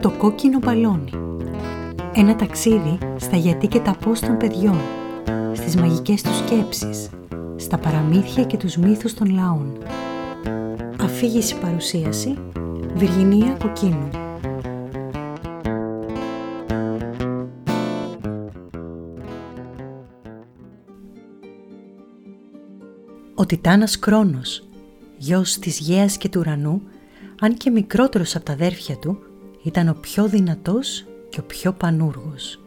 Το κόκκινο μπαλόνι. Ένα ταξίδι στα γιατί και τα πώς των παιδιών, στις μαγικές τους σκέψεις, στα παραμύθια και τους μύθους των λαών. Αφήγηση παρουσίαση Βιργινία Κοκκίνου. Ο Τιτάνας Κρόνος, γιος της Γέας και του Ουρανού, αν και μικρότερος από τα αδέρφια του, ήταν ο πιο δυνατός και ο πιο πανούργος.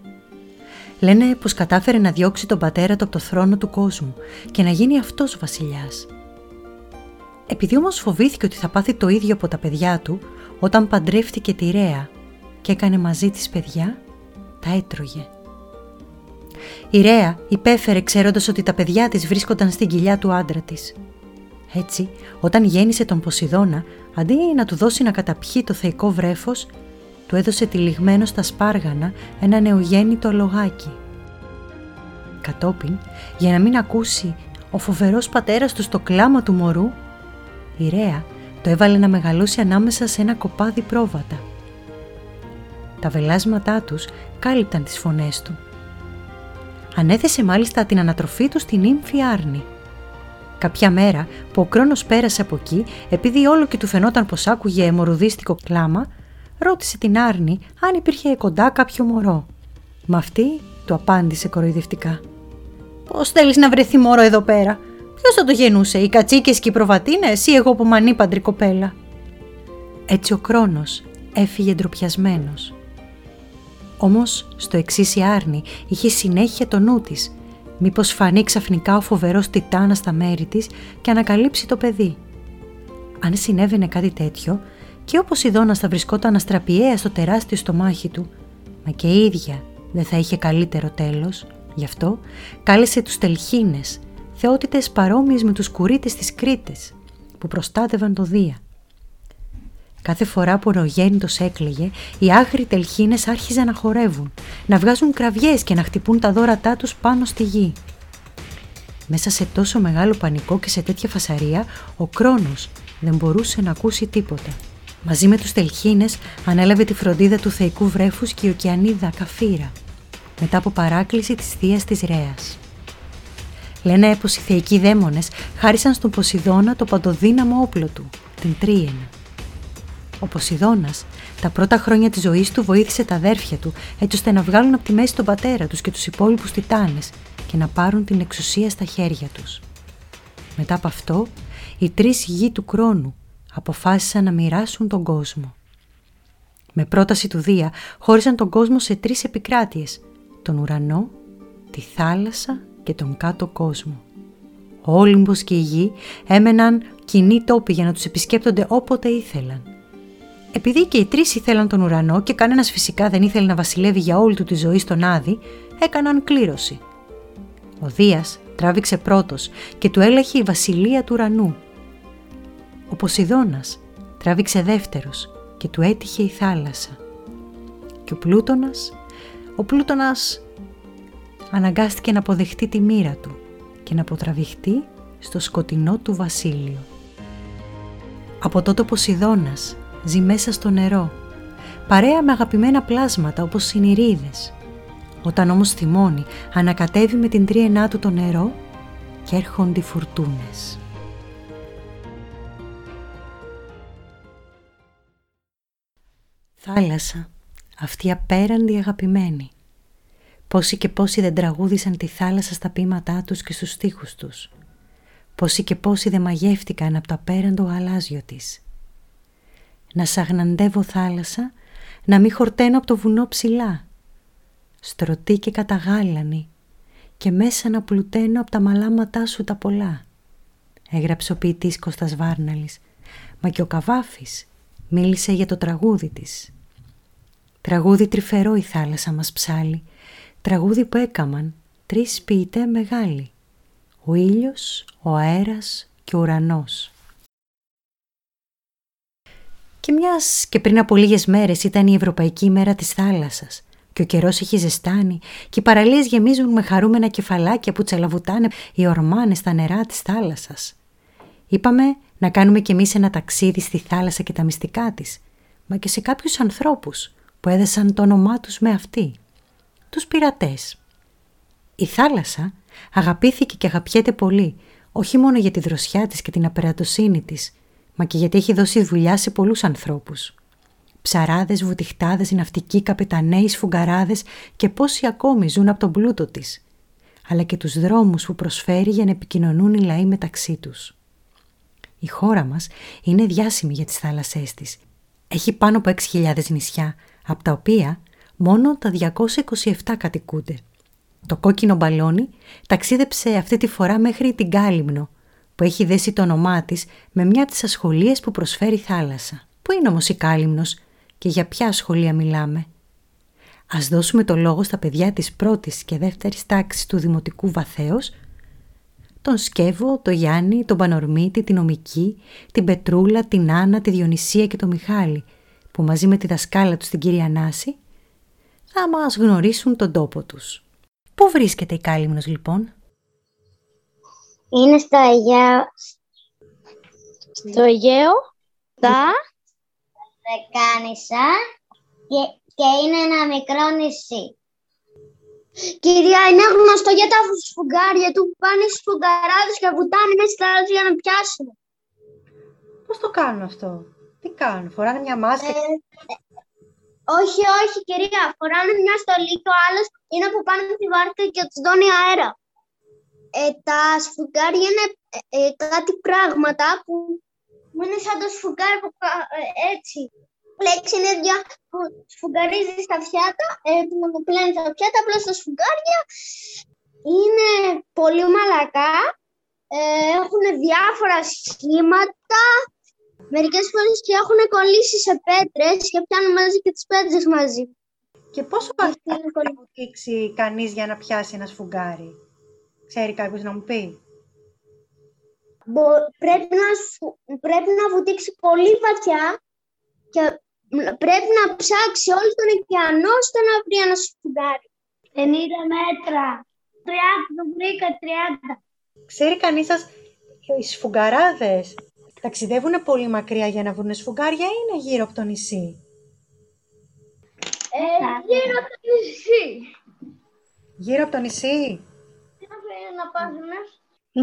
Λένε πως κατάφερε να διώξει τον πατέρα του από το θρόνο του κόσμου και να γίνει αυτός βασιλιάς. Επειδή όμως φοβήθηκε ότι θα πάθει το ίδιο από τα παιδιά του, όταν παντρεύτηκε τη Ρέα και έκανε μαζί της παιδιά, τα έτρωγε. Η Ρέα υπέφερε ξέροντας ότι τα παιδιά της βρίσκονταν στην κοιλιά του άντρα της. Έτσι, όταν γέννησε τον Ποσειδώνα, αντί να του δώσει να καταπιεί το θεϊκό βρέφος, του έδωσε τυλιγμένο στα σπάργανα ένα νεογέννητο λογάκι. Κατόπιν, για να μην ακούσει ο φοβερός πατέρας του στο κλάμα του μωρού, η Ρέα το έβαλε να μεγαλώσει ανάμεσα σε ένα κοπάδι πρόβατα. Τα βελάσματά τους κάλυπταν τις φωνές του. Ανέθεσε μάλιστα την ανατροφή του στην ύμφη Άρνη. Κάποια μέρα που ο Κρόνος πέρασε από εκεί, επειδή όλο και του φαινόταν πως άκουγε αιμορρουδίστικο κλάμα, ρώτησε την Άρνη αν υπήρχε κοντά κάποιο μωρό. Μα αυτή του απάντησε κοροϊδευτικά. «Πώς θέλεις να βρεθεί μωρό εδώ πέρα, Ποιος θα το γεννούσε, οι κατσίκες και οι προβατίνες ή εγώ που μανίπαντρη κοπέλα; Έτσι ο Κρόνος έφυγε ντροπιασμένος. Όμως στο εξής η Άρνη είχε συνέχεια το νου της, μήπως φανεί ξαφνικά ο φοβερός Τιτάνας στα μέρη της και ανακαλύψει το παιδί. Αν συνέβαινε κάτι τέτοιο, και όπως η Δόνας θα βρισκόταν αστραπιαία στο τεράστιο στομάχι του, μα και η ίδια δεν θα είχε καλύτερο τέλος, γι' αυτό κάλεσε τους τελχίνες, θεότητες παρόμοιες με τους κουρίτες της Κρήτης, που προστάτευαν το Δία. Κάθε φορά που ο νεογέννητος έκλαιγε, οι άγριοι τελχίνες άρχιζαν να χορεύουν, να βγάζουν κραυγές και να χτυπούν τα δώρατά τους πάνω στη γη. Μέσα σε τόσο μεγάλο πανικό και σε τέτοια φασαρία, ο Κρόνος δεν μπορούσε να ακούσει τίποτα. Μαζί με τους τελχίνες ανέλαβε τη φροντίδα του θεϊκού βρέφους και η ωκεανίδα Καφύρα, μετά από παράκληση της θείας της Ρέας. Λένε πως οι θεϊκοί δαίμονες χάρισαν στον Ποσειδώνα το παντοδύναμο όπλο του, την Τρίαινα. Ο Ποσειδώνας τα πρώτα χρόνια της ζωής του βοήθησε τα αδέρφια του έτσι ώστε να βγάλουν από τη μέση τον πατέρα τους και τους υπόλοιπους τιτάνες και να πάρουν την εξουσία στα χέρια τους. Μετά από αυτό, οι τρεις γη του Κρόνου αποφάσισαν να μοιράσουν τον κόσμο. Με πρόταση του Δία χώρισαν τον κόσμο σε τρεις επικράτειες, τον ουρανό, τη θάλασσα και τον κάτω κόσμο. Ο Όλυμπος και η γη έμεναν κοινοί τόποι για να τους επισκέπτονται όποτε ήθελαν. Επειδή και οι τρεις ήθελαν τον ουρανό και κανένας φυσικά δεν ήθελε να βασιλεύει για όλη του τη ζωή στον Άδη, έκαναν κλήρωση. Ο Δίας τράβηξε πρώτος και του έλαχε η βασιλεία του ουρανού. Ο Ποσειδώνας τράβηξε δεύτερος και του έτυχε η θάλασσα. Και ο Πλούτονας, ο Πλούτονας αναγκάστηκε να αποδεχτεί τη μοίρα του και να αποτραβηχτεί στο σκοτεινό του βασίλειο. Από τότε ο Ποσειδώνας ζει μέσα στο νερό, παρέα με αγαπημένα πλάσματα όπως συνηρίδες. Όταν όμως θυμώνει, ανακατεύει με την τρίενά του το νερό και έρχονται οι φουρτούνες. Θάλασσα, αυτή απέραντη αγαπημένη, Πόσοι και πόσοι δεν τραγούδισαν τη θάλασσα στα ποίηματά τους και στους στίχους τους. Πόσοι και πόσοι δεν μαγεύτηκαν από το απέραντο γαλάζιο της. Να σαγναντεύω θάλασσα, να μη χορταίνω από το βουνό ψηλά. Στρωτή και καταγάλανη και μέσα να πλουταίνω από τα μαλάματά σου τα πολλά. Έγραψε ο ποιητής Κώστας Βάρναλης, μα και ο Καβάφης μίλησε για το τραγούδι της. Τραγούδι τρυφερό η θάλασσα μας ψάλει Τραγούδι που έκαμαν τρεις ποιητέ μεγάλοι. Ο ήλιος, ο αέρας και ο ουρανός. Και μιας και πριν από λίγες μέρες ήταν η Ευρωπαϊκή ημέρα της θάλασσας και ο καιρός έχει ζεστάνει και οι παραλίες γεμίζουν με χαρούμενα κεφαλάκια που τσαλαβουτάνε οι ορμάνες στα νερά της θάλασσας. Είπαμε να κάνουμε κι εμείς ένα ταξίδι στη θάλασσα και τα μυστικά της, μα και σε κάποιους ανθρώπους που έδεσαν το όνομά τους με αυτή, τους πειρατές. Η θάλασσα αγαπήθηκε και αγαπιέται πολύ, όχι μόνο για τη δροσιά της και την απερατοσύνη της, μα και γιατί έχει δώσει δουλειά σε πολλούς ανθρώπους. Ψαράδες, βουτυχτάδες, ναυτικοί, καπεταναίοι, σφουγγαράδες και πόσοι ακόμη ζουν από τον πλούτο της, αλλά και τους δρόμους που προσφέρει για να επικοινωνούν οι λαοί μεταξύ τους. Η χώρα μας είναι διάσημη για τις θάλασσές της. Έχει πάνω από 6.000 νησιά, από τα οποία μόνο τα 227 κατοικούνται. Το κόκκινο μπαλόνι ταξίδεψε αυτή τη φορά μέχρι την Κάλυμνο, που έχει δέσει το όνομά της με μια από τις ασχολίες που προσφέρει η θάλασσα. Πού είναι όμως η Κάλυμνος και για ποια ασχολία μιλάμε; Ας δώσουμε το λόγο στα παιδιά της πρώτης και δεύτερης τάξης του Δημοτικού Βαθέως, τον Σκεύο, τον Γιάννη, τον Πανορμίτη, την Ομική, την Πετρούλα, την Άννα, τη Διονυσία και τον Μιχάλη, που μαζί με τη δασκάλα τους την κυρία Νάση, θα μας γνωρίσουν τον τόπο τους. Πού βρίσκεται η Κάλυμνος λοιπόν; Είναι στο Αιγαίο. Στο Αιγαίο, τα... Δεκάνησα και, και είναι ένα μικρό νησί. Κυρία, είναι γνωστό για τα σφουγγάρια του που πάνε στους σφουγγαράδες και βουτάνε μέσα στη θάλασσα για να πιάσουν. Πώς το κάνουν αυτό; Τι κάνουν, φοράνε μια μάσκα; Ε, όχι, όχι, κυρία. Φοράνε μια στολή και ο άλλος είναι που πάνε στη βάρκα και τους δώνει αέρα. Ε, τα σφουγγάρια είναι ε, ε, κάτι πράγματα που είναι σαν το σφουγγάρι που ε, έτσι. Λέξη είναι δια, που σφουγγαρίζει στα πιάτα, ε, που πλένει στα πιάτα, απλώς τα σφουγγάρια είναι πολύ μαλακά, ε, έχουν διάφορα σχήματα, μερικές φορές και έχουν κολλήσει σε πέτρες και πιάνουν μαζί και τις πέτρες μαζί. Και πόσο βαθύ μπορεί να βουτήξει κανείς για να πιάσει ένα σφουγγάρι; Ξέρει κάποιος να μου πει; πρέπει, να, πρέπει να βουτήξει πολύ βαθιά και πρέπει να ψάξει όλος τον ωκεανό ώστε να βρει ένα σφουγγάρι. 50 μέτρα. 30, το βρήκα 30. Ξέρει κανείς σας, οι σφουγγαράδες ταξιδεύουν πολύ μακριά για να βρουν σφουγγάρια ή είναι γύρω από το νησί; Ε, γύρω από το νησί. Γύρω από το νησί; Τι να πάθουμε.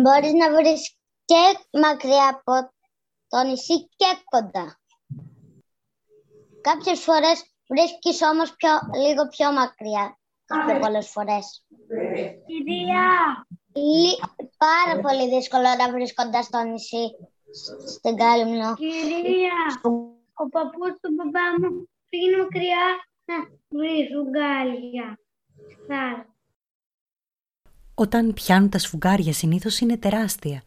Μπορείς να βρεις και μακριά από το νησί και κοντά. Κάποιες φορές βρίσκεις όμως πιο, λίγο πιο μακριά. Πιο πολλές φορές. Κυρία! Πάρα πολύ δύσκολο να βρεις κοντά στο νησί, στην Κάλυμνο. Κυρία! Ο παππούς του μπαμπά μου πήγαινε μακριά να βρει σφουγγάρια. Όταν πιάνουν τα σφουγγάρια συνήθως είναι τεράστια.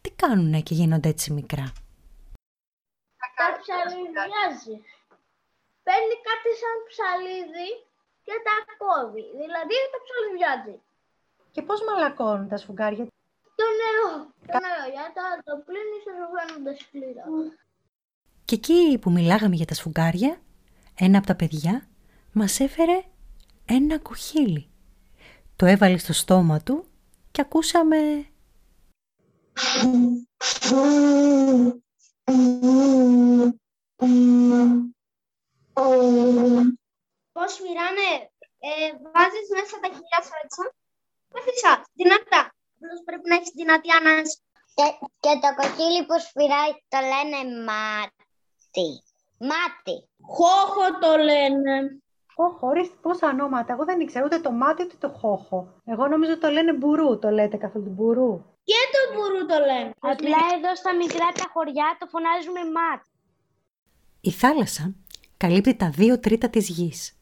Τι κάνουνε και γίνονται έτσι μικρά; Τα ψαλιδιάζει παίρνει κάτι σαν ψαλίδι και τα κόβει. Δηλαδή τα ψαλιδιάζει. Και πώς μαλακώνουν τα σφουγγάρια; Το νερό. Το νερό. Για τα το πλύνει και βγαίνουν σκληρά. Και εκεί που μιλάγαμε για τα σφουγγάρια, ένα από τα παιδιά μας έφερε ένα κουχίλι. Το έβαλε στο στόμα του και ακούσαμε... Πώς σφυράνε, ε, βάζεις μέσα τα χιλιά σου έτσι, Μαθήσα, δυνατά. Απλώς πρέπει να έχεις δυνατή ανάγκη. Και, και το κοκκίλι που σφυράει το λένε μάτι. Μάτι. Χόχο το λένε. Χόχο, ορίστε πόσα ονόματα. Εγώ δεν ήξερα ούτε το μάτι ούτε το χόχο. Εγώ νομίζω το λένε μπουρού, το λέτε καθόλου μπουρού. Και το μπουρού το λένε. Απλά εδώ στα μικρά τα χωριά το φωνάζουμε μάτι. Η θάλασσα καλύπτει τα δύο τρίτα της γης.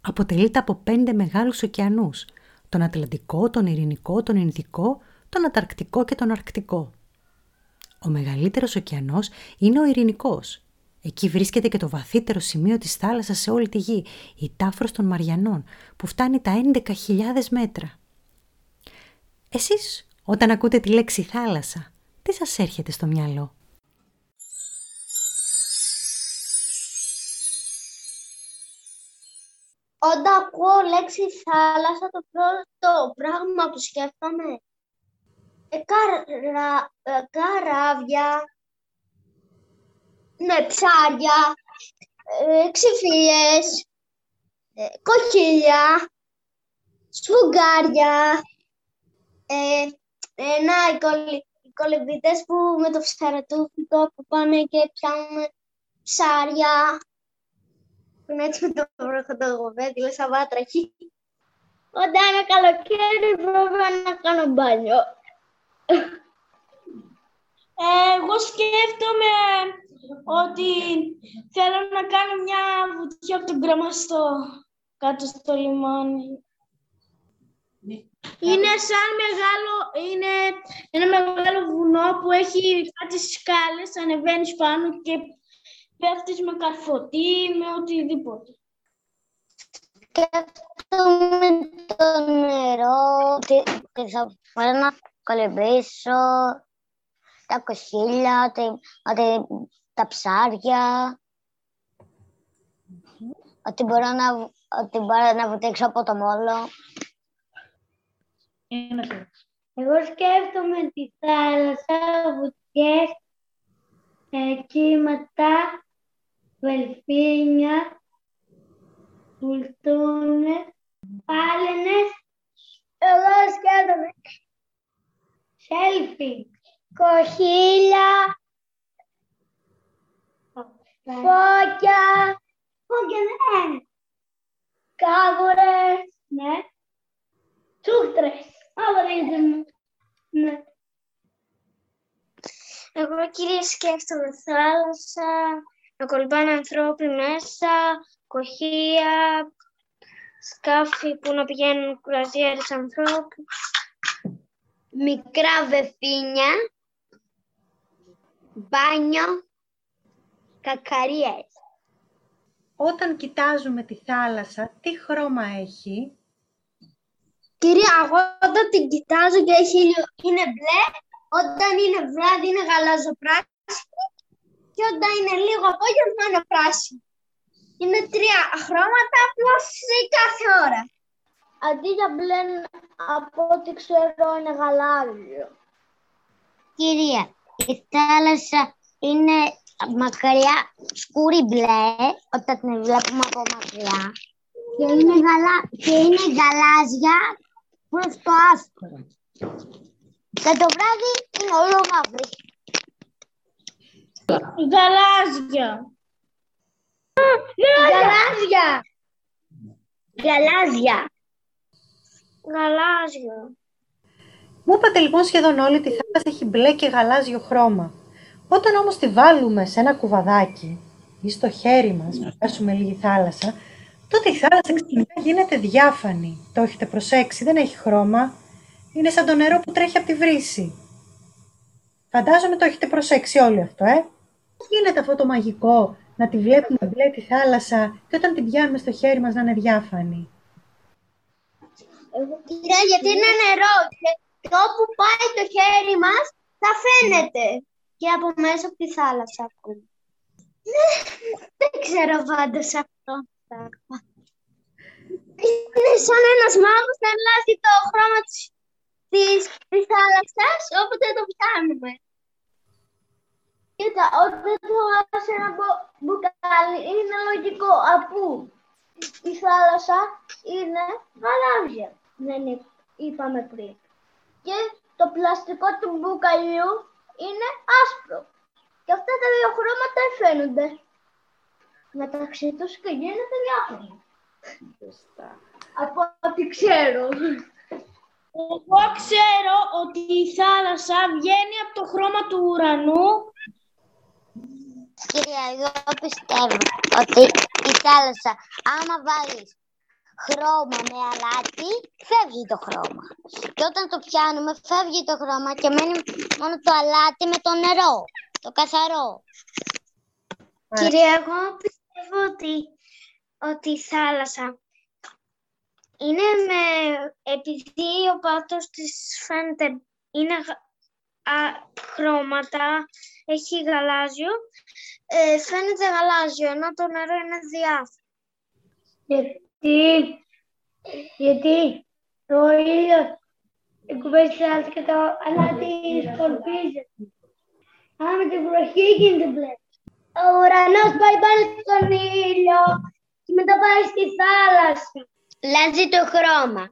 Αποτελείται από πέντε μεγάλους ωκεανούς, τον Ατλαντικό, τον Ειρηνικό, τον Ινδικό, τον Αταρκτικό και τον Αρκτικό. Ο μεγαλύτερος ωκεανός είναι ο Ειρηνικός. Εκεί βρίσκεται και το βαθύτερο σημείο της θάλασσας σε όλη τη γη, η Τάφρος των Μαριανών, που φτάνει τα 11.000 μέτρα. Εσείς, όταν ακούτε τη λέξη θάλασσα, τι σας έρχεται στο μυαλό; Όταν ακούω λέξη θάλασσα, το πρώτο πράγμα που σκέφτομαι ε, καρα, ε, καράβια, ναι, ψάρια, ε, ξυφίες, ε, κοχύλια, σφουγγάρια, ε, ε, να, οι, κολυ, οι κολυμπητές που με το ψαρατούφικο που πάνε και πιάνουν ψάρια. Που είναι έτσι με το βροχοτογοβέδι, λες αβάτραχη. Όταν είναι καλοκαίρι πρέπει να κάνω μπάνιο. Εγώ σκέφτομαι ότι θέλω να κάνω μια βουτιά από τον κρεμαστό κάτω στο λιμάνι. Είναι σαν μεγάλο, είναι ένα μεγάλο βουνό που έχει κάτι σκάλες, ανεβαίνεις πάνω και πέφτεις με καρφωτή, με οτιδήποτε. Σκέφτομαι το νερό, ότι ότι θα μπορώ να κολυμπήσω, τα κοχύλια, ότι, ότι τα ψάρια, ότι μπορώ να, ότι μπορώ να βουτήξω από το μόλο. Εγώ σκέφτομαι τη θάλασσα, βουτιές, ε, κύματα, βελφίνια, βουλτούνες, πάλαινες. Εγώ σκέφτομαι. Σέλφι, κοχύλια, φώκια, φώκια ναι, κάγουρες, ναι, τσούχτρες, αβρίζουν, ναι. Εγώ κυρίως σκέφτομαι θάλασσα, να κολυμπάνε ανθρώποι μέσα, κοχεία, σκάφη που να πηγαίνουν κουραζιέρες ανθρώπους, μικρά βεφίνια, μπάνιο, κακαρίες. Όταν κοιτάζουμε τη θάλασσα, τι χρώμα έχει; Κυρία, εγώ όταν την κοιτάζω και έχει ήλιο είναι μπλε, όταν είναι βράδυ είναι γαλάζο-πράσινη και όταν είναι λίγο απόγευμα είναι πράσινη. Είναι τρία χρώματα απλώς κάθε ώρα. Αντί για μπλε, από ό,τι ξέρω, είναι γαλάζιο. Κυρία, η θάλασσα είναι μακριά, σκούρι μπλε, όταν την βλέπουμε από μακριά. Και είναι, γαλα... και είναι γαλάζια προς το άσπρο. Και το βράδυ είναι όλο μαύρη. Γαλάζια. Γαλάζια. Γαλάζια. Γαλάζιο. Μου είπατε λοιπόν σχεδόν όλη τη θάλασσα έχει μπλε και γαλάζιο χρώμα. Όταν όμως τη βάλουμε σε ένα κουβαδάκι ή στο χέρι μας, να πέσουμε λίγη θάλασσα, τότε η θάλασσα ξαφνικά γίνεται διάφανη. Το έχετε προσέξει, δεν έχει χρώμα. Είναι σαν το νερό που τρέχει από τη βρύση. Φαντάζομαι το έχετε προσέξει όλοι αυτό, ε. Πώς γίνεται αυτό το μαγικό να τη βλέπουμε μπλε τη θάλασσα και όταν την πιάνουμε στο χέρι μας να είναι διάφανη. Κυρία, γιατί είναι νερό και όπου πάει το χέρι μας θα φαίνεται και από μέσα από τη θάλασσα. Ναι, δεν ξέρω πάντως αυτό. Είναι σαν ένας μάγος να αλλάζει το χρώμα της, της, της θάλασσας όποτε το πιάνουμε. Κοίτα, όταν το βάζω σε ένα μπο- μπουκάλι είναι λογικό, αφού η θάλασσα είναι γαλάζια, δεν εί- είπαμε πριν. Και το πλαστικό του μπουκαλιού είναι άσπρο. Και αυτά τα δύο χρώματα φαίνονται. Μεταξύ τους και γίνεται διάφορα. Από ό,τι ξέρω. Εγώ ξέρω ότι η θάλασσα βγαίνει από το χρώμα του ουρανού Κυρία, εγώ πιστεύω ότι η θάλασσα, άμα βάλεις χρώμα με αλάτι, φεύγει το χρώμα. Και όταν το πιάνουμε, φεύγει το χρώμα και μένει μόνο το αλάτι με το νερό, το καθαρό. Κυρία, εγώ πιστεύω ότι, ότι η θάλασσα είναι με, επειδή ο πάτος της φαίνεται, είναι γα- α, χρώματα, έχει γαλάζιο, ε, φαίνεται γαλάζιο, ενώ το νερό είναι διάφορο. Γιατί, γιατί το ήλιο εκπέμπει θάλασσα και το αλάτι σκορπίζεται. Α, με την βροχή γίνεται μπλε. Ο ουρανός πάει πάνω στον ήλιο, η μετά πάει στη θάλασσα. Λάζει το χρώμα.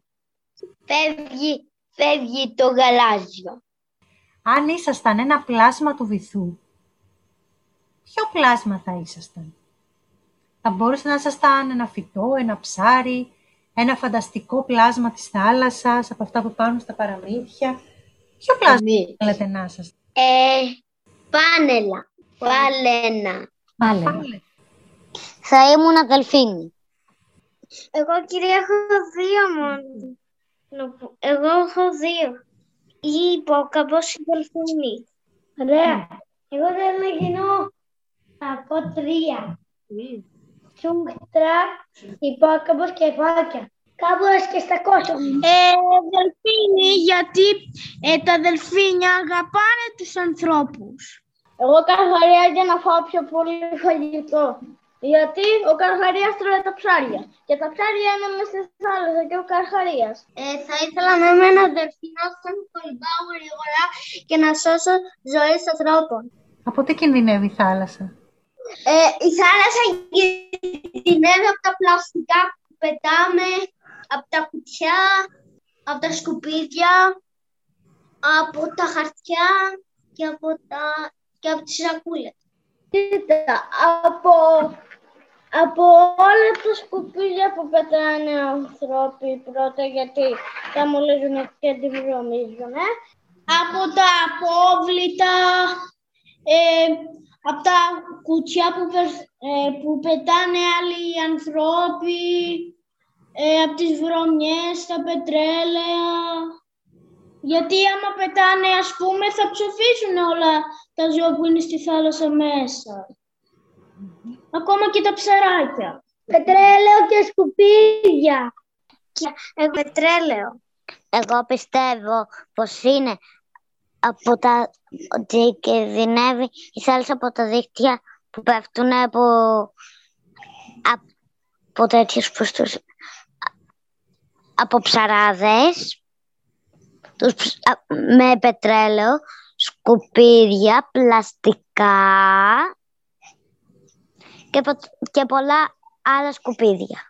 Φεύγει, φεύγει το γαλάζιο. Αν ήσασταν ένα πλάσμα του βυθού, ποιο πλάσμα θα ήσασταν; Θα μπορούσε να ήσασταν ένα φυτό, ένα ψάρι, ένα φανταστικό πλάσμα της θάλασσας, από αυτά που πάρουν στα παραμύθια. Ποιο πλάσμα θέλετε να είσαστε. Ε, πάνελα. Πάλαινα. Πάλαινα. Θα ήμουν αδελφίνη. Εγώ κυρία έχω δύο μόνο. Εγώ έχω δύο. Ή υπόκαμπος ή δελφίνη. Ωραία. Εγώ θέλω να γίνω από τρία. Τσούχτρα, υπόκαμπος και φάκια. Κάπου και στα κόστα. Ε, δελφίνι, γιατί ε, τα δελφίνια αγαπάνε τους ανθρώπους. Εγώ καρχαρία για να φάω πιο πολύ φαγητό. Γιατί ο καρχαρίας τρώει τα ψάρια. Και τα ψάρια είναι μέσα στη θάλασσα και ο καρχαρίας. Ε, θα ήθελα να είμαι ένα δελφινό σαν κολυμπάω γρήγορα και να σώσω ζωές ανθρώπων. Από τι κινδυνεύει η θάλασσα; Ε, η θάλασσα κινδυνεύει από τα πλαστικά που πετάμε, από τα κουτιά, από τα σκουπίδια, από τα χαρτιά και από τα και από τις σακούλες. Κοίτα, από, από όλα τα σκουπίδια που πετάνε άνθρωποι πρώτα γιατί τα μολύζουν και τη βρωμίζουν. Από τα απόβλητα, ε, από τα κουτσιά που, ε, που πετάνε άλλοι ανθρώποι, ε, από τις βρωμιές, τα πετρέλαια. Γιατί άμα πετάνε, ας πούμε, θα ψοφήσουν όλα τα ζώα που είναι στη θάλασσα μέσα. Ακόμα και τα ψαράκια. Πετρέλαιο και σκουπίδια. Εγώ πετρέλαιο. Εγώ πιστεύω πως είναι από τα... ότι κινδυνεύει η θάλασσα από τα δίκτυα που πέφτουν από, από τέτοιους τους... από ψαράδες τους, με πετρέλαιο, σκουπίδια, πλαστικά και, και πολλά άλλα σκουπίδια.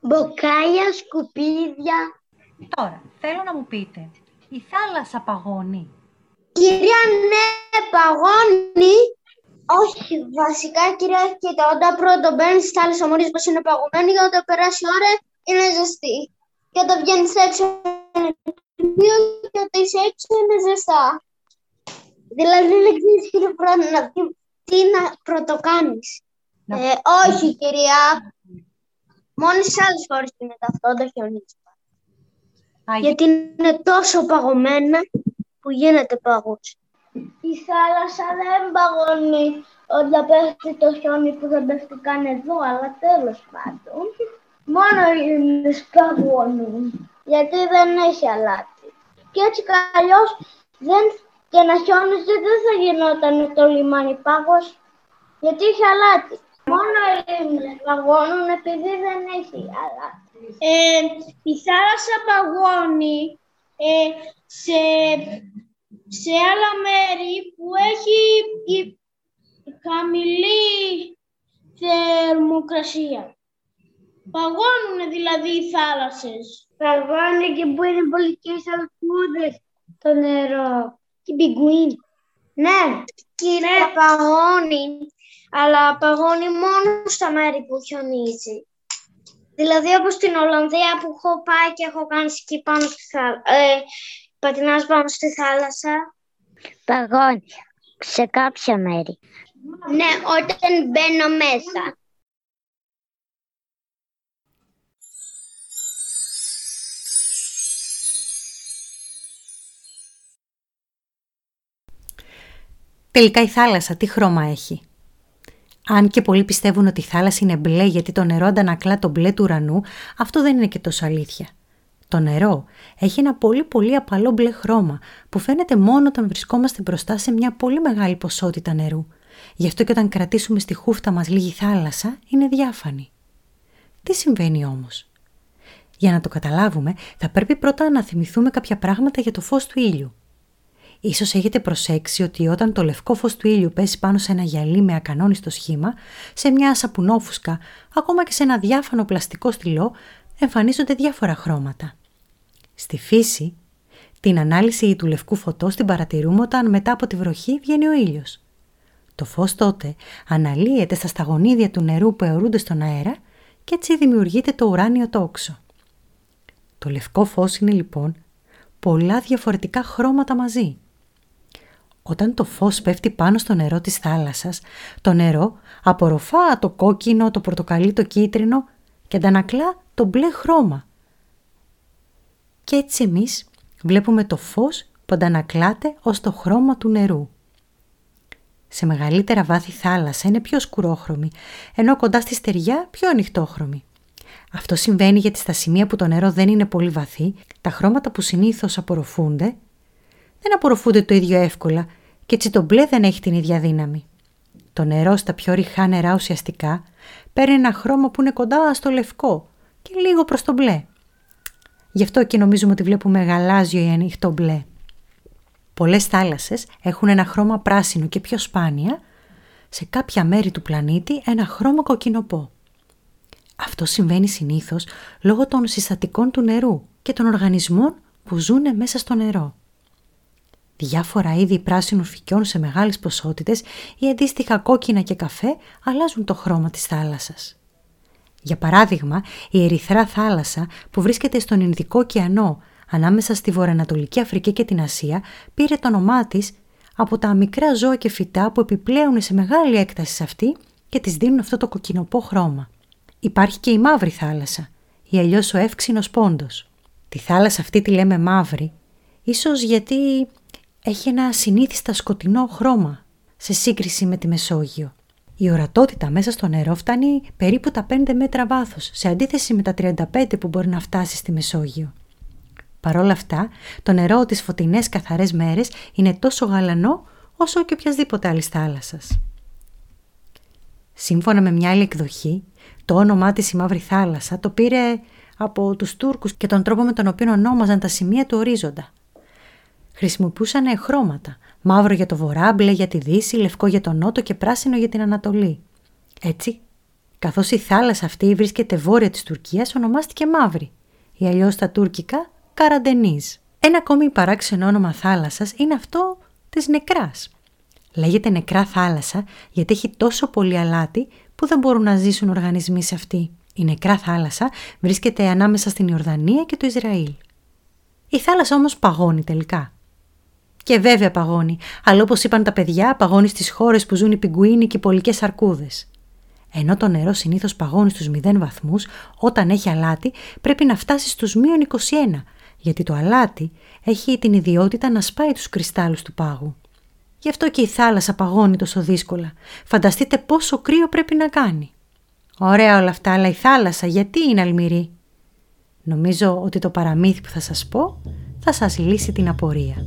Μποκάλια, σκουπίδια. Τώρα, θέλω να μου πείτε, η θάλασσα παγώνει; Κυρία, ναι, παγώνει. Όχι, βασικά, κυρία, κοίτα, όταν πρώτο μπαίνεις στη θάλασσα, μόλις πως είναι παγωμένη, και όταν περάσει ώρα, είναι ζεστή. Και όταν βγαίνεις έξω, δύο και ότι είσαι έξω είναι ζεστά. Δηλαδή δεν ξέρεις τι να, τι να πρωτοκάνεις. Ε, όχι κυρία. Μόνο σε άλλες χώρες γίνεται αυτό, δεν χιονίζει. Γιατί είναι τόσο παγωμένα που γίνεται παγός. Η θάλασσα δεν παγώνει όταν πέφτει το χιόνι που δεν πέφτει καν εδώ, αλλά τέλος πάντων. Μόνο οι παγώνουν, γιατί δεν έχει αλάτι. Και έτσι καλλιώς δεν, και να χιόνιζε δεν θα γινόταν το λιμάνι πάγος, γιατί είχε αλάτι. Μόνο οι παγώνουν επειδή δεν έχει αλάτι. Ε, η θάλασσα παγώνει ε, σε, σε άλλα μέρη που έχει η, χαμηλή θερμοκρασία. Παγώνουν δηλαδή οι θάλασσες. Παγώνει και που είναι πολιτικές αλκούδες το νερό. Και πιγκουίν. Ναι, κύριε, ναι. παγώνει. Αλλά παγώνει μόνο στα μέρη που χιονίζει. Δηλαδή όπως στην Ολλανδία που έχω πάει και έχω κάνει σκι πάνω στη θάλασσα. Ε, πατινάς πάνω στη θάλασσα. Παγώνει σε κάποια μέρη. Ναι, όταν μπαίνω μέσα. Τελικά η θάλασσα τι χρώμα έχει; Αν και πολλοί πιστεύουν ότι η θάλασσα είναι μπλε γιατί το νερό αντανακλά το μπλε του ουρανού, αυτό δεν είναι και τόσο αλήθεια. Το νερό έχει ένα πολύ πολύ απαλό μπλε χρώμα που φαίνεται μόνο όταν βρισκόμαστε μπροστά σε μια πολύ μεγάλη ποσότητα νερού. Γι' αυτό και όταν κρατήσουμε στη χούφτα μας λίγη θάλασσα είναι διάφανη. Τι συμβαίνει όμως; Για να το καταλάβουμε θα πρέπει πρώτα να θυμηθούμε κάποια πράγματα για το φως του ήλιου. Ίσως έχετε προσέξει ότι όταν το λευκό φως του ήλιου πέσει πάνω σε ένα γυαλί με ακανόνιστο σχήμα, σε μια σαπουνόφουσκα, ακόμα και σε ένα διάφανο πλαστικό στυλό, εμφανίζονται διάφορα χρώματα. Στη φύση, την ανάλυση του λευκού φωτός την παρατηρούμε όταν μετά από τη βροχή βγαίνει ο ήλιος. Το φως τότε αναλύεται στα σταγονίδια του νερού που αιωρούνται στον αέρα και έτσι δημιουργείται το ουράνιο τόξο. Το λευκό φως είναι λοιπόν πολλά διαφορετικά χρώματα μαζί. Όταν το φως πέφτει πάνω στο νερό της θάλασσας, το νερό απορροφά το κόκκινο, το πορτοκαλί, το κίτρινο και αντανακλά το μπλε χρώμα. Και έτσι εμείς βλέπουμε το φως που αντανακλάται ως το χρώμα του νερού. Σε μεγαλύτερα βάθη θάλασσα είναι πιο σκουρόχρωμη, ενώ κοντά στη στεριά πιο ανοιχτόχρωμη. Αυτό συμβαίνει γιατί στα σημεία που το νερό δεν είναι πολύ βαθύ, τα χρώματα που συνήθως απορροφούνται δεν απορροφούνται το ίδιο εύκολα και έτσι το μπλε δεν έχει την ίδια δύναμη. Το νερό στα πιο ρηχά νερά ουσιαστικά παίρνει ένα χρώμα που είναι κοντά στο λευκό και λίγο προς το μπλε. Γι' αυτό και νομίζουμε ότι βλέπουμε γαλάζιο ή ανοιχτό μπλε. Πολλές θάλασσες έχουν ένα χρώμα πράσινο και πιο σπάνια, σε κάποια μέρη του πλανήτη ένα χρώμα κοκκινοπό. Αυτό συμβαίνει συνήθως λόγω των συστατικών του νερού και των οργανισμών που ζουν μέσα στο νερό. Διάφορα είδη πράσινων φυκιών σε μεγάλες ποσότητες ή αντίστοιχα κόκκινα και καφέ αλλάζουν το χρώμα της θάλασσας. Για παράδειγμα, η Ερυθρά θάλασσα που βρίσκεται στον Ινδικό ωκεανό ανάμεσα στη Βορειοανατολική Αφρική και την Ασία πήρε το όνομά της από τα μικρά ζώα και φυτά που επιπλέουν σε μεγάλη έκταση σε αυτή και της δίνουν αυτό το κοκκινοπό χρώμα. Υπάρχει και η μαύρη θάλασσα, ή αλλιώς ο εύξηνος πόντος. Τη θάλασσα αυτή τη λέμε μαύρη, ίσως γιατί έχει ένα συνήθιστα σκοτεινό χρώμα σε σύγκριση με τη Μεσόγειο. Η ορατότητα μέσα στο νερό φτάνει περίπου τα 5 μέτρα βάθος, σε αντίθεση με τα 35 που μπορεί να φτάσει στη Μεσόγειο. Παρ' όλα αυτά, το νερό τις φωτεινές καθαρές μέρες είναι τόσο γαλανό όσο και οποιασδήποτε άλλης θάλασσας. Σύμφωνα με μια άλλη εκδοχή, το όνομά της η Μαύρη Θάλασσα το πήρε από τους Τούρκους και τον τρόπο με τον οποίο ονόμαζαν τα σημεία του ορίζοντα. Χρησιμοποιούσαν χρώματα, μαύρο για το βορρά, μπλε για τη δύση, λευκό για τον νότο και πράσινο για την Ανατολή. Έτσι, καθώς η θάλασσα αυτή βρίσκεται βόρεια της Τουρκίας, ονομάστηκε Μαύρη, ή αλλιώς τα τουρκικά Καραντενής. Ένα ακόμη παράξενο όνομα θάλασσας είναι αυτό της νεκράς. Λέγεται νεκρά θάλασσα γιατί έχει τόσο πολύ αλάτι που δεν μπορούν να ζήσουν οργανισμοί σε αυτή. Η νεκρά θάλασσα βρίσκεται ανάμεσα στην Ιορδανία και το Ισραήλ. Η θάλασσα όμως παγώνει τελικά. Και βέβαια παγώνει, αλλά όπως είπαν τα παιδιά, παγώνει στις χώρες που ζουν οι πιγκουίνοι και οι πολικές αρκούδες. Ενώ το νερό συνήθως παγώνει στους 0 βαθμούς, όταν έχει αλάτι πρέπει να φτάσει στους μείον 21, γιατί το αλάτι έχει την ιδιότητα να σπάει τους κρυστάλλους του πάγου. Γι' αυτό και η θάλασσα παγώνει τόσο δύσκολα. Φανταστείτε πόσο κρύο πρέπει να κάνει. Ωραία όλα αυτά, αλλά η θάλασσα γιατί είναι αλμυρή; Νομίζω ότι το παραμύθι που θα σας πω θα σας λύσει την απορία.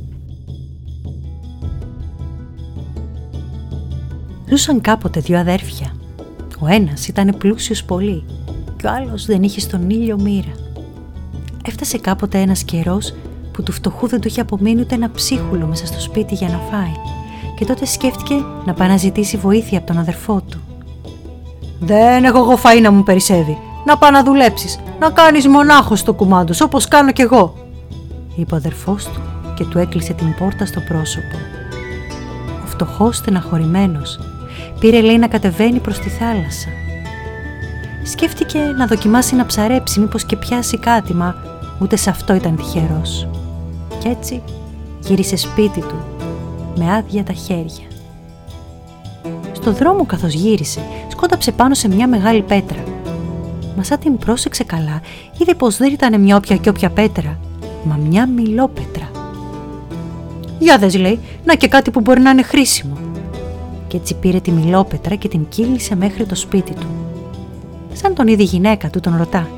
Ζούσαν κάποτε δύο αδέρφια. Ο ένας ήταν πλούσιος πολύ και ο άλλος δεν είχε στον ήλιο μοίρα. Έφτασε κάποτε ένας καιρός που του φτωχού δεν του είχε απομείνει ούτε ένα ψίχουλο μέσα στο σπίτι για να φάει και τότε σκέφτηκε να πάει να ζητήσει βοήθεια από τον αδερφό του. «Δεν έχω εγώ φαΐ να μου περισσεύει. Να πάει να δουλέψεις, να κάνεις μονάχος το κουμάντος όπως κάνω κι εγώ», είπε ο αδερφός του και του έκλεισε την πόρτα στο πρόσωπο. Ο φτωχός στεναχωρημένος πήρε λέει να κατεβαίνει προς τη θάλασσα. Σκέφτηκε να δοκιμάσει να ψαρέψει μήπως και πιάσει κάτι μα ούτε σε αυτό ήταν τυχερός. Κι έτσι γύρισε σπίτι του με άδεια τα χέρια. Στο δρόμο καθώς γύρισε σκόταψε πάνω σε μια μεγάλη πέτρα. Μα σαν την πρόσεξε καλά είδε πως δεν ήταν μια όποια και όποια πέτρα μα μια μιλόπέτρα. «Για δες» λέει, «να και κάτι που μπορεί να είναι χρήσιμο». Και έτσι πήρε τη μιλόπετρα και την κύλησε μέχρι το σπίτι του. Σαν τον είδε η γυναίκα του τον ρωτά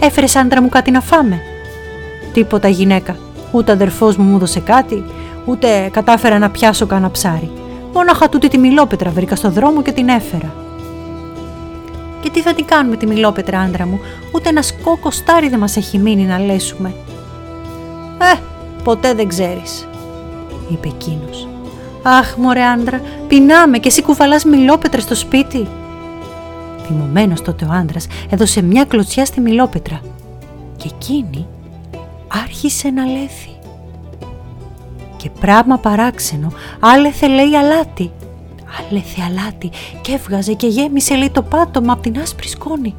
Έφερε άντρα μου κάτι να φάμε; Τίποτα γυναίκα. Ούτε αδερφός μου μου έδωσε κάτι, ούτε κατάφερα να πιάσω κανένα ψάρι. Μόναχα τούτη τη μιλόπετρα βρήκα στο δρόμο και την έφερα. Και τι θα την κάνουμε τη μιλόπετρα, άντρα μου, ούτε ένα σκόκο στάρι δεν μας έχει μείνει να λέσουμε. Ε, ποτέ δεν ξέρεις. είπε εκείνος. Αχ, μωρέ άντρα, πεινάμε και εσύ κουβαλάς μιλόπετρα στο σπίτι. Θυμωμένος τότε ο άντρας έδωσε μια κλωτσιά στη μιλόπετρα και εκείνη άρχισε να λέθει. Και πράγμα παράξενο, άλεθε λέει αλάτι. Άλεθε αλάτι και έβγαζε και γέμισε λέει το πάτωμα από την άσπρη σκόνη.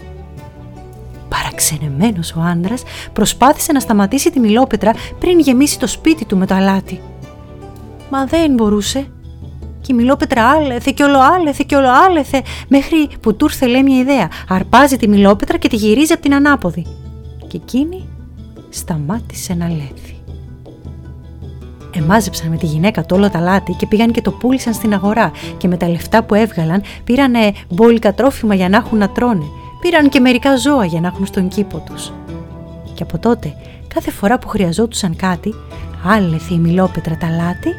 Παραξενεμένος ο άντρας προσπάθησε να σταματήσει τη μιλόπετρα πριν γεμίσει το σπίτι του με το αλάτι. Μα δεν μπορούσε. Και η μιλόπετρα άλεθε και όλο άλεθε και όλο άλεθε μέχρι που του ήρθε λέει μια ιδέα. Αρπάζει τη μιλόπετρα και τη γυρίζει από την ανάποδη. Και εκείνη σταμάτησε να λέθει. Εμάζεψαν με τη γυναίκα το όλο τα λάτι και πήγαν και το πούλησαν στην αγορά και με τα λεφτά που έβγαλαν πήραν μπόλικα τρόφιμα για να έχουν να τρώνε. Πήραν και μερικά ζώα για να έχουν στον κήπο τους. Και από τότε κάθε φορά που χρειαζόντουσαν κάτι άλεθε η μιλόπετρα τα λάτι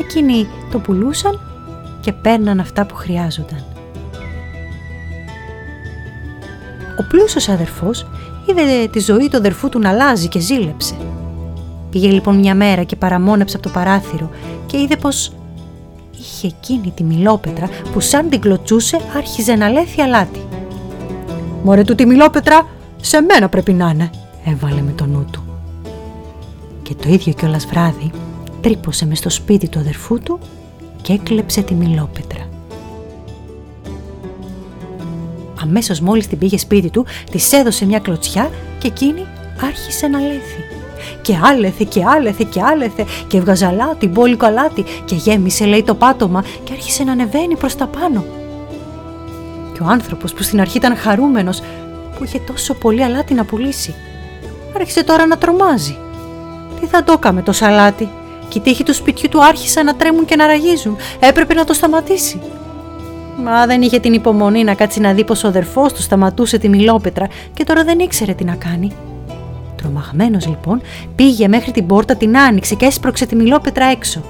εκείνοι το πουλούσαν και παίρναν αυτά που χρειάζονταν. Ο πλούσιος αδερφός είδε τη ζωή του αδερφού του να αλλάζει και ζήλεψε. Πήγε λοιπόν μια μέρα και παραμόνεψε από το παράθυρο και είδε πως είχε εκείνη τη μιλόπετρα που σαν την κλωτσούσε άρχιζε να λέθει αλάτι. «Μωρέ του τη μιλόπετρα, σε μένα πρέπει να είναι», έβαλε με το νου του. Και το ίδιο κιόλας βράδυ τρύπωσε μες στο σπίτι του αδερφού του και έκλεψε τη μιλόπετρα. Αμέσως μόλις την πήγε σπίτι του, της έδωσε μια κλωτσιά και εκείνη άρχισε να λέθει. Και άλεθε και άλεθε και άλεθε και έβγαζε αλάτι, μπόλικο αλάτι και γέμισε λέει το πάτωμα και άρχισε να ανεβαίνει προς τα πάνω. Και ο άνθρωπος που στην αρχή ήταν χαρούμενος που είχε τόσο πολύ αλάτι να πουλήσει, άρχισε τώρα να τρομάζει. Τι θα το έκαμε το σαλάτι; Και οι τείχοι του σπιτιού του άρχισαν να τρέμουν και να ραγίζουν. Έπρεπε να το σταματήσει. Μα δεν είχε την υπομονή να κάτσει να δει πως ο αδερφός του σταματούσε τη μιλόπετρα και τώρα δεν ήξερε τι να κάνει. Τρομαγμένος λοιπόν πήγε μέχρι την πόρτα, την άνοιξε και έσπρωξε τη μιλόπετρα έξω.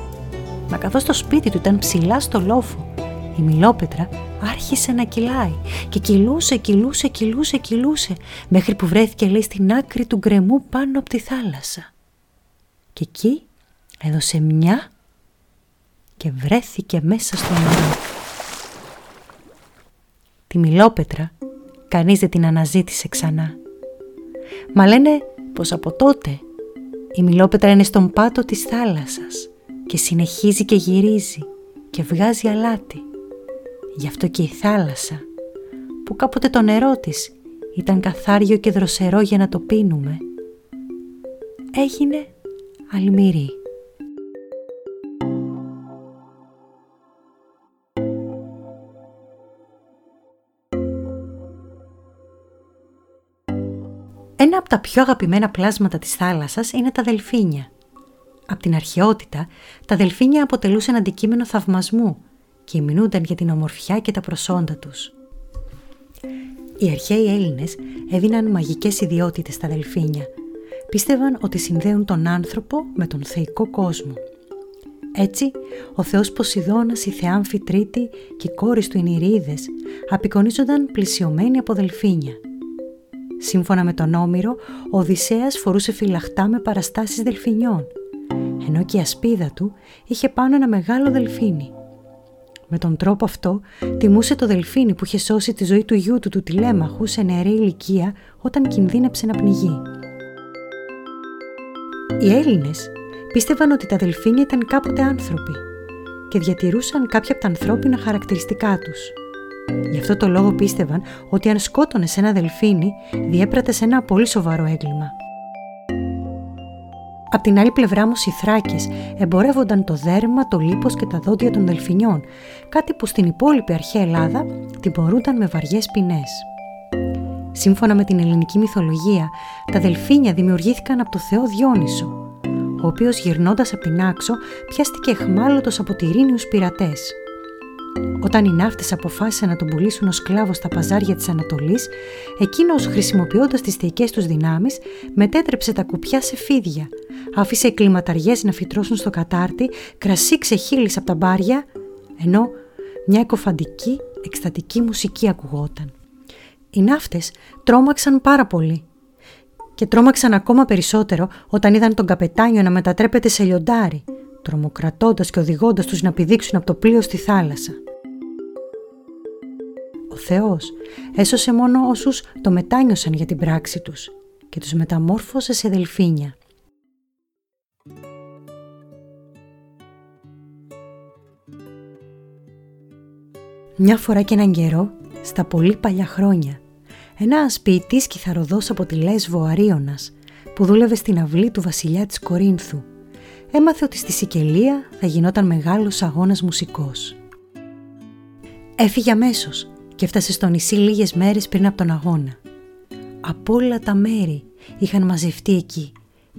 Μα καθώς το σπίτι του ήταν ψηλά στο λόφο, η μιλόπετρα άρχισε να κυλάει και κυλούσε, κυλούσε, κυλούσε, κυλούσε μέχρι που βρέθηκε λέει στην άκρη του γκρεμού πάνω από τη θάλασσα. Και εκεί έδωσε μια και βρέθηκε μέσα στο νερό. Τη μιλόπετρα κανείς δεν την αναζήτησε ξανά. Μα λένε πως από τότε η μιλόπετρα είναι στον πάτο της θάλασσας και συνεχίζει και γυρίζει και βγάζει αλάτι. Γι' αυτό και η θάλασσα που κάποτε το νερό της ήταν καθάριο και δροσερό για να το πίνουμε έγινε αλμυρή. Ένα από τα πιο αγαπημένα πλάσματα της θάλασσας είναι τα δελφίνια. Από την αρχαιότητα, τα δελφίνια αποτελούσαν αντικείμενο θαυμασμού και ημινούνταν για την ομορφιά και τα προσόντα τους. Οι αρχαίοι Έλληνες έδιναν μαγικές ιδιότητες στα δελφίνια. Πίστευαν ότι συνδέουν τον άνθρωπο με τον θεϊκό κόσμο. Έτσι, ο θεός Ποσειδώνας, η θεά Αμφιτρίτη και οι κόρες του Ινηρίδες απεικονίζονταν πλησιωμένοι από δελφίνια – Σύμφωνα με τον Όμηρο, ο Οδυσσέας φορούσε φυλαχτά με παραστάσεις δελφινιών, ενώ και η ασπίδα του είχε πάνω ένα μεγάλο δελφίνι. Με τον τρόπο αυτό τιμούσε το δελφίνι που είχε σώσει τη ζωή του γιού του του τηλέμαχου σε νεαρή ηλικία όταν κινδύνεψε να πνιγεί. Οι Έλληνες πίστευαν ότι τα δελφίνια ήταν κάποτε άνθρωποι και διατηρούσαν κάποια από τα ανθρώπινα χαρακτηριστικά τους – Γι' αυτό το λόγο πίστευαν ότι αν σκότωνες ένα δελφίνι, διέπρατες σε ένα πολύ σοβαρό έγκλημα. Απ' την άλλη πλευρά όμως οι Θράκες εμπορεύονταν το δέρμα, το λίπος και τα δόντια των δελφινιών, κάτι που στην υπόλοιπη αρχαία Ελλάδα τιμωρούνταν με βαριές ποινές. Σύμφωνα με την ελληνική μυθολογία, τα δελφίνια δημιουργήθηκαν από το θεό Διόνυσο, ο οποίος γυρνώντας από την Άξο πιάστηκε εχμάλωτος από τυρίνιους πειρατές. Όταν οι ναύτες αποφάσισαν να τον πουλήσουν ως σκλάβος στα παζάρια της Ανατολής, εκείνος χρησιμοποιώντας τις θεϊκές τους δυνάμεις, μετέτρεψε τα κουπιά σε φίδια, άφησε κλιματαριές να φυτρώσουν στο κατάρτι, κρασί ξεχύλει από τα μπάρια, ενώ μια εκοφαντική, εκστατική μουσική ακουγόταν. Οι ναύτες τρόμαξαν πάρα πολύ και τρόμαξαν ακόμα περισσότερο όταν είδαν τον καπετάνιο να μετατρέπεται σε λιοντάρι, τρομοκρατώντας και οδηγώντας τους να πηδήξουν από το πλοίο στη θάλασσα. Ο Θεός έσωσε μόνο όσους το μετάνιωσαν για την πράξη τους και τους μεταμόρφωσε σε δελφίνια. Μια φορά και έναν καιρό, στα πολύ παλιά χρόνια, ένα ποιητής κιθαροδός από τη Λέσβο Αρίωνας, που δούλευε στην αυλή του βασιλιά της Κορίνθου, έμαθε ότι στη Σικελία θα γινόταν μεγάλος αγώνας μουσικός. Έφυγε αμέσως και έφτασε στο νησί λίγες μέρες πριν από τον αγώνα. Από όλα τα μέρη είχαν μαζευτεί εκεί.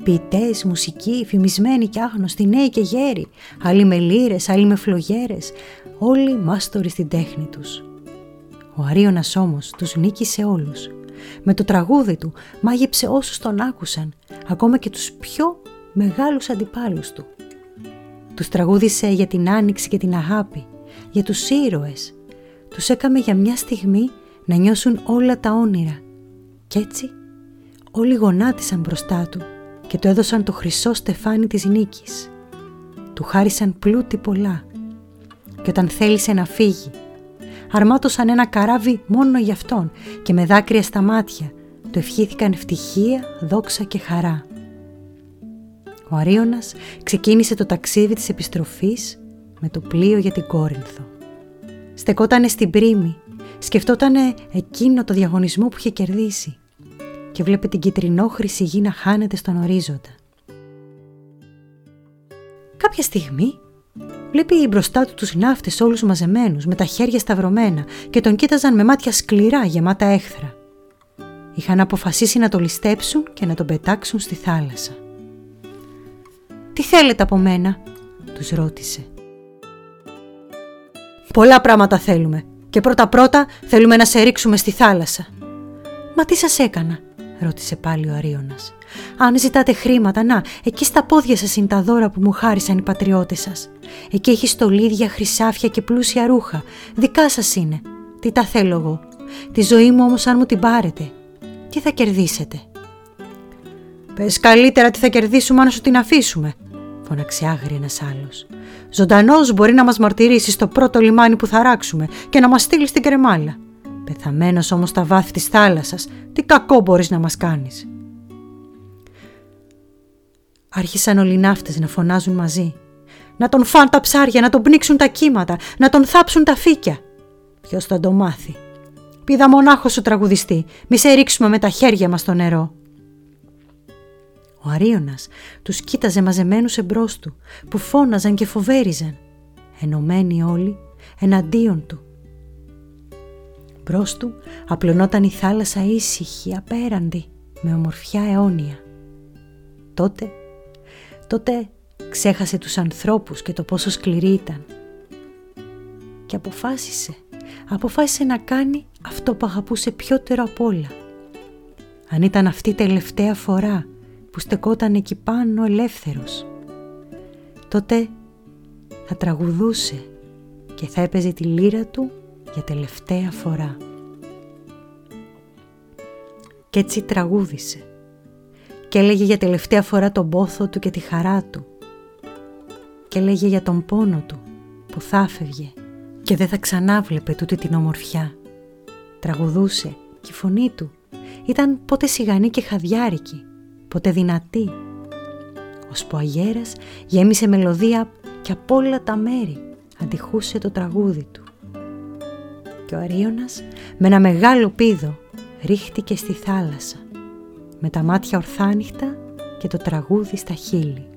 Ποιητές, μουσικοί, φημισμένοι και άγνωστοι, νέοι και γέροι, άλλοι με λύρες, άλλοι με φλογέρες, όλοι μάστοροι στην τέχνη τους. Ο Αρίωνας όμως τους νίκησε όλους. Με το τραγούδι του μάγεψε όσους τον άκουσαν, ακόμα και τους πιο μεγάλους αντιπάλους του. Τους τραγούδισε για την άνοιξη και την αγάπη, για τους ήρωες. Τους έκαμε για μια στιγμή να νιώσουν όλα τα όνειρα. Κι έτσι όλοι γονάτισαν μπροστά του και του έδωσαν το χρυσό στεφάνι της νίκης. Του χάρισαν πλούτη πολλά και όταν θέλησε να φύγει αρμάτωσαν ένα καράβι μόνο για αυτόν και με δάκρυα στα μάτια του ευχήθηκαν ευτυχία, δόξα και χαρά. Ο Αρίωνας ξεκίνησε το ταξίδι της επιστροφής με το πλοίο για την Κόρινθο. Στεκότανε στην πρίμη, σκεφτότανε εκείνο το διαγωνισμό που είχε κερδίσει και βλέπε την κυτρινόχρηση γη να χάνεται στον ορίζοντα. Κάποια στιγμή βλέπει μπροστά του τους ναύτες όλους μαζεμένους με τα χέρια σταυρωμένα και τον κοίταζαν με μάτια σκληρά γεμάτα έχθρα. Είχαν αποφασίσει να το ληστέψουν και να τον πετάξουν στη θάλασσα. «Τι θέλετε από μένα» τους ρώτησε. «Πολλά πράγματα θέλουμε και πρώτα-πρώτα θέλουμε να σε ρίξουμε στη θάλασσα». «Μα τι σας έκανα» ρώτησε πάλι ο Αρίωνας. «Αν ζητάτε χρήματα, να, εκεί στα πόδια σας είναι τα δώρα που μου χάρισαν οι πατριώτες σας. Εκεί έχει στολίδια, χρυσάφια και πλούσια ρούχα. Δικά σας είναι. Τι τα θέλω εγώ; Τη ζωή μου όμως αν μου την πάρετε. Τι θα κερδίσετε». «Πες καλύτερα τι θα κερδίσουμε αν σου την αφήσουμε», φώναξε άγρια ένας άλλος. «Ζωντανός μπορεί να μας μαρτυρήσει στο πρώτο λιμάνι που θα ράξουμε και να μας στείλει στην κρεμάλα. Πεθαμένος όμως στα βάθη της θάλασσας, τι κακό μπορείς να μας κάνεις». Άρχισαν όλοι οι ναύτες να φωνάζουν μαζί. Να τον φάν τα ψάρια, να τον πνίξουν τα κύματα, να τον θάψουν τα φύκια. Ποιος θα το μάθει; Πήδα μονάχος σου τραγουδιστή, μη σε ρίξουμε με τα χέρια μας στο νερό. Ο Αρίωνας τους κοίταζε μαζεμένους εμπρός του, που φώναζαν και φοβέριζαν, ενωμένοι όλοι εναντίον του. Μπρος του απλωνόταν η θάλασσα ήσυχη, απέραντη, με ομορφιά αιώνια. Τότε, τότε ξέχασε τους ανθρώπους και το πόσο σκληρή ήταν. Και αποφάσισε, αποφάσισε να κάνει αυτό που αγαπούσε πιότερο απ' όλα. Αν ήταν αυτή η τελευταία φορά που στεκόταν εκεί πάνω ελεύθερος. Τότε θα τραγουδούσε και θα έπαιζε τη λύρα του για τελευταία φορά. Κι έτσι τραγούδισε και έλεγε για τελευταία φορά τον πόθο του και τη χαρά του και έλεγε για τον πόνο του που θα φεύγε και δεν θα ξανάβλεπε τούτη την ομορφιά. Τραγουδούσε και η φωνή του ήταν πότε σιγανή και χαδιάρικη, πότε δυνατή. Ώσπου ο αγέρας γέμισε μελωδία και από όλα τα μέρη αντιχούσε το τραγούδι του και ο Αρίωνας με ένα μεγάλο πίδο ρίχτηκε στη θάλασσα με τα μάτια ορθάνυχτα και το τραγούδι στα χείλη.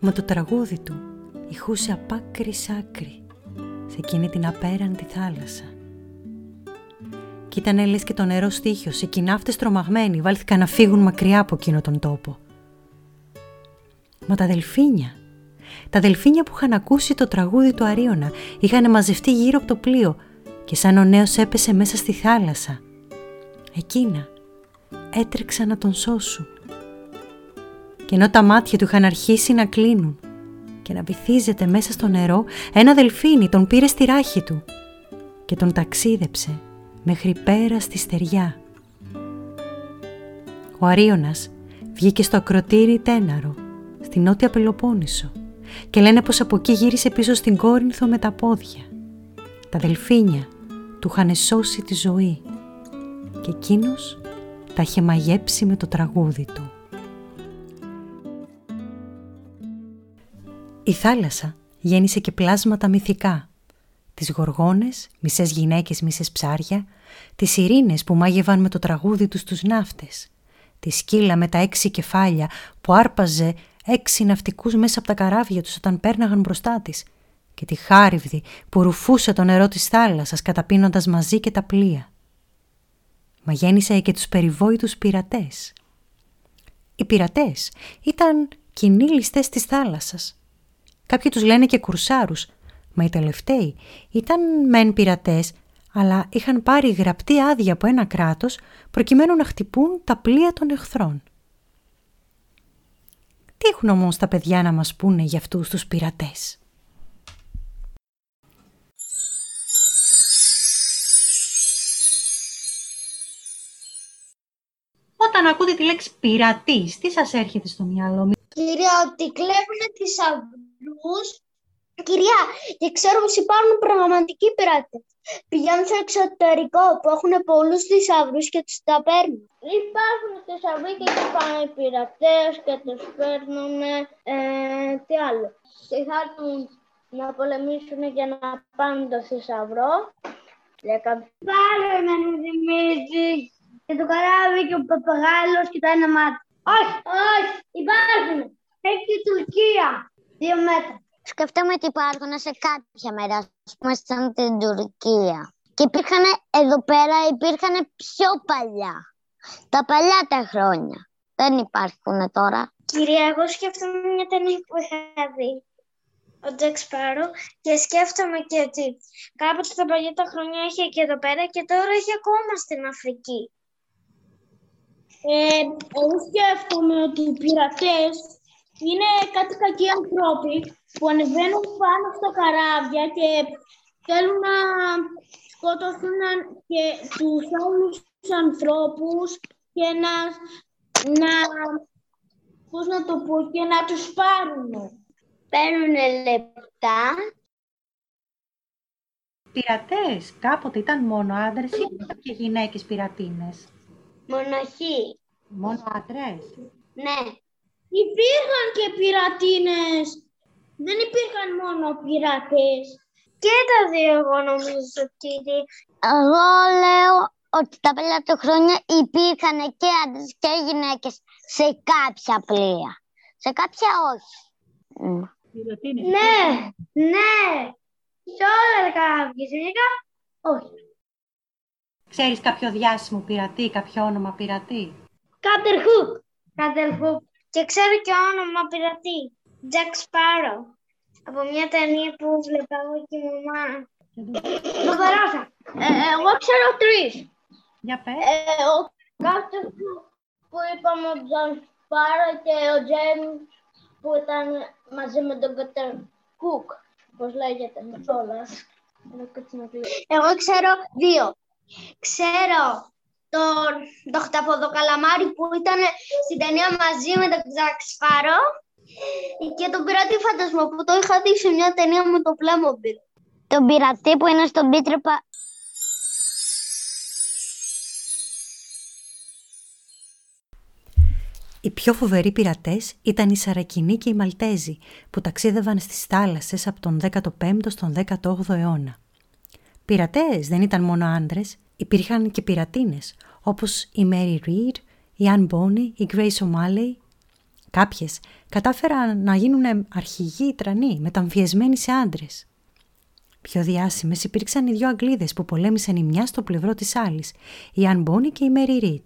Μα το τραγούδι του ηχούσε απ' άκρη σ' άκρη σε εκείνη την απέραντη θάλασσα. Κι ήταν λες και το νερό στήχιος, οι κοινάφτες τρομαγμένοι βάλθηκαν να φύγουν μακριά από εκείνο τον τόπο. Μα τα δελφίνια τα δελφίνια που είχαν ακούσει το τραγούδι του Αρίωνα είχαν μαζευτεί γύρω από το πλοίο και σαν ο νέος έπεσε μέσα στη θάλασσα. Εκείνα έτρεξαν να τον σώσουν. Και ενώ τα μάτια του είχαν αρχίσει να κλείνουν και να βυθίζεται μέσα στο νερό, ένα δελφίνι τον πήρε στη ράχη του και τον ταξίδεψε μέχρι πέρα στη στεριά. Ο Αρίωνας βγήκε στο ακροτήρι Τέναρο, στη νότια Πελοπόννησο και λένε πως από εκεί γύρισε πίσω στην Κόρινθο με τα πόδια. Τα δελφίνια του είχαν σώσει τη ζωή και εκείνος τα είχε μαγέψει με το τραγούδι του. Η θάλασσα γέννησε και πλάσματα μυθικά. Τις γοργόνες, μισές γυναίκες, μισές ψάρια, τις ειρήνες που μάγευαν με το τραγούδι τους τους ναύτες, τη σκύλα με τα έξι κεφάλια που άρπαζε έξι ναυτικούς μέσα από τα καράβια τους όταν πέρναγαν μπροστά της και τη χάριβδη που ρουφούσε το νερό της θάλασσας καταπίνοντας μαζί και τα πλοία. Μα γέννησε και τους περιβόητους πειρατές. Οι πειρατές ήταν κοινοί ληστές της θάλασσας. Κάποιοι τους λένε και κουρσάρους, μα οι τελευταίοι ήταν μεν πειρατές, αλλά είχαν πάρει γραπτή άδεια από ένα κράτος προκειμένου να χτυπούν τα πλοία των εχθρών. Τι έχουν όμως τα παιδιά να μας πούνε για αυτούς τους πειρατές; Όταν ακούτε τη λέξη πειρατής, τι σας έρχεται στο μυαλό; Κυρία, ότι κλέβουν τις αυρούς Κυρία, και ξέρουμε ότι υπάρχουν πραγματικοί πειράτες. Πηγαίνουν στο εξωτερικό που έχουν πολλούς θησαυρούς και τους τα παίρνουν. Υπάρχουν θησαυροί και τους πάνε οι πειρατές και τους παίρνουν. Ε, τι άλλο. Συγχάρτουν να πολεμήσουν για να πάνε το θησαυρό. Πάλι με θυμίζει. Και το καράβι και ο παπαγάλος και τα ένα μάτι. Όχι, όχι, υπάρχουν. Έχει η Τουρκία. Δύο μέτρα σκεφτόμαι ότι υπάρχουν σε κάποια μέρα, ας πούμε, σαν την Τουρκία. Και υπήρχαν εδώ πέρα, υπήρχαν πιο παλιά. Τα παλιά τα χρόνια. Δεν υπάρχουν τώρα. Κυρία, εγώ σκέφτομαι μια ταινία που είχα δει. Ο Τζεκ Σπάρο και σκέφτομαι και ότι κάποτε τα παλιά τα χρόνια είχε και εδώ πέρα και τώρα έχει ακόμα στην Αφρική. Ε, εγώ σκέφτομαι ότι οι πειρατές είναι κάτι κακοί ανθρώποι που ανεβαίνουν πάνω στο καράβια και θέλουν να σκοτωθούν και τους άλλους ανθρώπους και να, να, πώς να το πω, και να τους πάρουν. Παίρνουν λεπτά. Πειρατές, κάποτε ήταν μόνο άντρες ή και γυναίκες πειρατίνες. Μοναχοί. Μόνο άντρες. Ναι. Υπήρχαν και πειρατίνες. Δεν υπήρχαν μόνο πειρατές. Και τα δύο εγώ νομίζω, κύριε. Εγώ λέω ότι τα παλιά του χρόνια υπήρχαν και άντρες και γυναίκες σε κάποια πλοία. Σε κάποια όχι. Ναι, ναι. Σε όλα τα καράβια. Σε όχι. Ξέρεις κάποιο διάσημο πειρατή, κάποιο όνομα πειρατή; Κάτερχουπ. Κάτερχουπ. Και ξέρω και όνομα πειρατή. Jack Sparrow. Από μια ταινία που βλέπα εγώ και η μαμά. Το περάσα. Ε, εγώ ξέρω τρεις. Για πες. Ε, ο κάθε που είπαμε ο Jack Sparrow και ο James που ήταν μαζί με τον Κατέρ Κουκ. Πώς λέγεται, με κιόλας. Εγώ ξέρω δύο. Ξέρω τον το χταποδο καλαμάρι που ήταν στην ταινία μαζί με τον Τζακ Σπάρο και τον πειρατή φαντασμό που το είχα δει σε μια ταινία με το Playmobil. Τον πειρατή που είναι στον Πίτροπα. Οι πιο φοβεροί πειρατές ήταν οι Σαρακινοί και οι Μαλτέζοι που ταξίδευαν στις θάλασσες από τον 15ο στον 18ο αιώνα. Πειρατές δεν ήταν μόνο άντρες, υπήρχαν και πειρατίνες όπως η Mary Reed, η Anne Bonny, η Grace O'Malley. Κάποιες κατάφεραν να γίνουν αρχηγοί τρανοί, μεταμφιεσμένοι σε άντρες. Πιο διάσημες υπήρξαν οι δυο Αγγλίδες που πολέμησαν η μια στο πλευρό της άλλης, η Anne Bonny και η Mary Reed.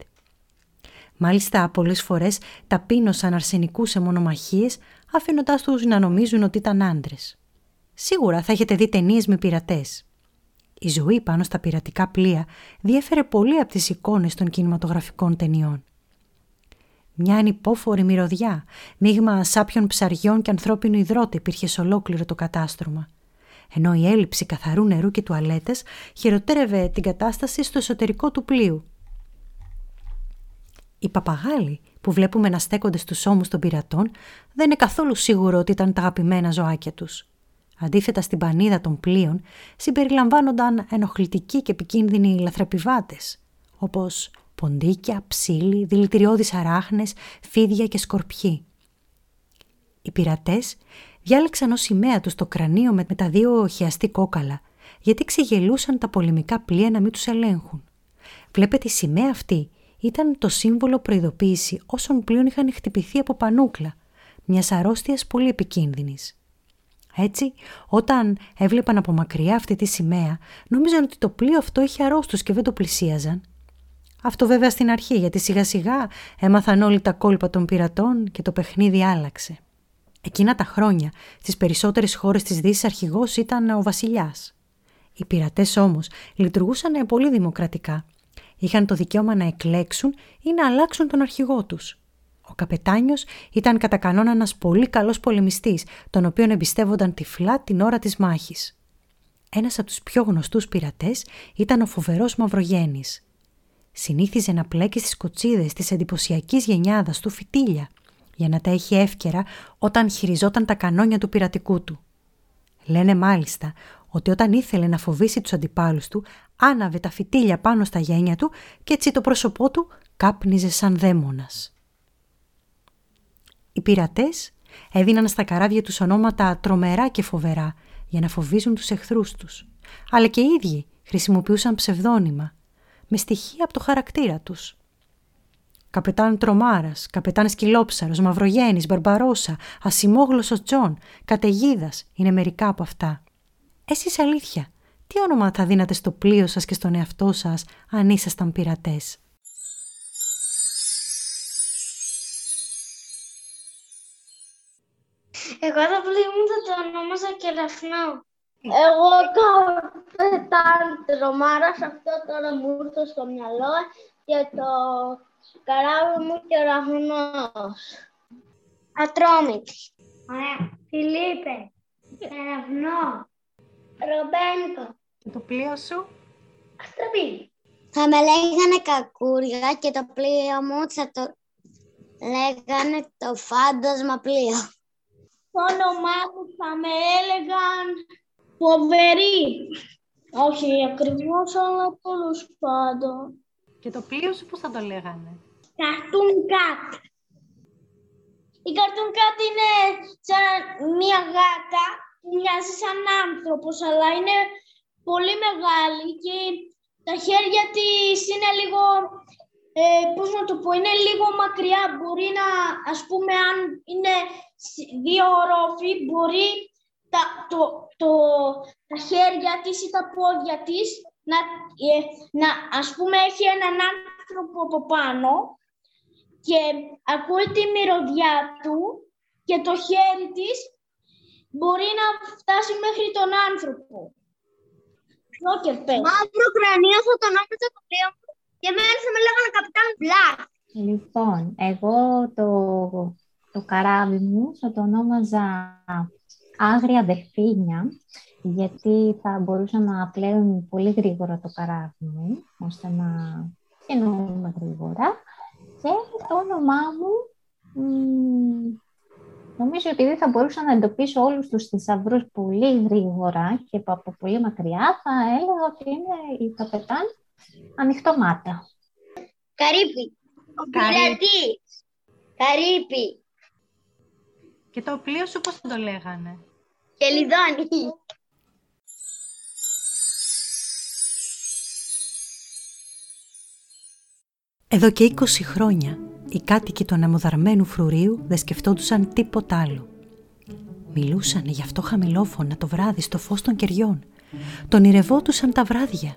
Μάλιστα, πολλές φορές ταπείνωσαν αρσενικούς σε μονομαχίε, αφήνοντάς τους να νομίζουν ότι ήταν άντρες. Σίγουρα θα έχετε δει ταινίες με πειρατές. Η ζωή πάνω στα πειρατικά πλοία διέφερε πολύ από τις εικόνες των κινηματογραφικών ταινιών. Μια ανυπόφορη μυρωδιά, μείγμα σάπιων ψαριών και ανθρώπινου υδρότη υπήρχε σε ολόκληρο το κατάστρωμα. Ενώ η έλλειψη καθαρού νερού και τουαλέτες χειροτέρευε την κατάσταση στο εσωτερικό του πλοίου. Οι παπαγάλοι που βλέπουμε να στέκονται στους ώμους των πειρατών δεν είναι καθόλου σίγουρο ότι ήταν τα αγαπημένα ζωάκια τους. Αντίθετα στην πανίδα των πλοίων συμπεριλαμβάνονταν ενοχλητικοί και επικίνδυνοι λαθρεπιβάτες, όπως ποντίκια, ψήλοι, δηλητηριώδεις αράχνες, φίδια και σκορπιοί. Οι πειρατές διάλεξαν ως σημαία τους το κρανίο με τα δύο χιαστή κόκαλα, γιατί ξεγελούσαν τα πολεμικά πλοία να μην τους ελέγχουν. Βλέπετε η σημαία αυτή ήταν το σύμβολο προειδοποίηση όσων πλοίων είχαν χτυπηθεί από πανούκλα, μιας αρρώστιας πολύ επικίνδυνης. Έτσι, όταν έβλεπαν από μακριά αυτή τη σημαία, νόμιζαν ότι το πλοίο αυτό είχε αρρώστους και δεν το πλησίαζαν. Αυτό βέβαια στην αρχή, γιατί σιγά σιγά έμαθαν όλοι τα κόλπα των πειρατών και το παιχνίδι άλλαξε. Εκείνα τα χρόνια, στις περισσότερες χώρες της Δύσης αρχηγός ήταν ο βασιλιάς. Οι πειρατές όμως λειτουργούσαν πολύ δημοκρατικά. Είχαν το δικαίωμα να εκλέξουν ή να αλλάξουν τον αρχηγό τους. Ο καπετάνιος ήταν κατά κανόνα ένας πολύ καλός πολεμιστής, τον οποίον εμπιστεύονταν τυφλά την ώρα της μάχης. Ένας από τους πιο γνωστούς πειρατές ήταν ο φοβερός Μαυρογέννης. Συνήθιζε να πλέκει στις κοτσίδες της εντυπωσιακής γενιάδας του φυτίλια, για να τα έχει εύκαιρα όταν χειριζόταν τα κανόνια του πειρατικού του. Λένε μάλιστα ότι όταν ήθελε να φοβήσει τους αντιπάλους του, άναβε τα φυτίλια πάνω στα γένια του και έτσι το πρόσωπό του κάπνιζε σαν δαίμονας. Οι πειρατές έδιναν στα καράβια τους ονόματα τρομερά και φοβερά για να φοβίζουν τους εχθρούς τους. Αλλά και οι ίδιοι χρησιμοποιούσαν ψευδόνυμα, με στοιχεία από το χαρακτήρα τους. Καπετάν Τρομάρας, Καπετάν Σκυλόψαρος, Μαυρογέννης, Μπαρμπαρόσα, Ασημόγλωσσος Τζον, Καταιγίδας είναι μερικά από αυτά. Εσείς αλήθεια, τι όνομα θα δίνατε στο πλοίο σας και στον εαυτό σας αν ήσασταν πειρατές; Εγώ το πλοίο μου θα το ονόμαζα κεραυνό. Εγώ καπετάν τρομάρας, αυτό τώρα μου ήρθε στο μυαλό και το καράβι μου κεραυνός. Ατρόμητη. Ωραία. Φιλίππε. Κεραυνό. Ρομπένικο. Και το πλοίο σου; Αστραπή. Θα με λέγανε κακούρια και το πλοίο μου θα το λέγανε το φάντασμα πλοίο. Το όνομά μου θα με έλεγαν φοβερή. Όχι ακριβώς, αλλά τέλο πάντων. Και το πλοίο σου πώς θα το λέγανε; Cartoon Cat. Η Cartoon Cat είναι σαν μια γάτα που μοιάζει σαν άνθρωπος, αλλά είναι πολύ μεγάλη και τα χέρια της είναι λίγο, ε, πώς να το πω, είναι λίγο μακριά. Μπορεί να, ας πούμε, αν είναι δύο ορόφοι, μπορεί τα, το, το, τα χέρια της ή τα πόδια της να, ε, να, ας πούμε, έχει έναν άνθρωπο από πάνω και ακούει τη μυρωδιά του και το χέρι της μπορεί να φτάσει μέχρι τον άνθρωπο. Μαύρο κρανίο θα τον όνομαζα το πλοίο μου και εμένα θα με λέγανε καπιτάν Μπλακ. Λοιπόν, εγώ το, το καράβι μου θα το ονόμαζα Άγρια Δελφίνια, γιατί θα μπορούσα να πλέον πολύ γρήγορα το καράβι μου, ώστε να κινούμε γρήγορα. Και το όνομά μου, νομίζω ότι θα μπορούσα να εντοπίσω όλους τους θησαυρούς πολύ γρήγορα και από πολύ μακριά θα έλεγα ότι είναι η καπετάν ανοιχτομάτα. Καρύπη. Ο πειρατής. Καρύπη. Και το πλοίο σου πώς θα το λέγανε; Κελιδόνι. Εδώ και 20 χρόνια οι κάτοικοι του αναμοδαρμένου φρουρίου δεν σκεφτόντουσαν τίποτα άλλο. Μιλούσαν γι' αυτό χαμηλόφωνα το βράδυ στο φως των κεριών. Τον ηρευόντουσαν τα βράδια.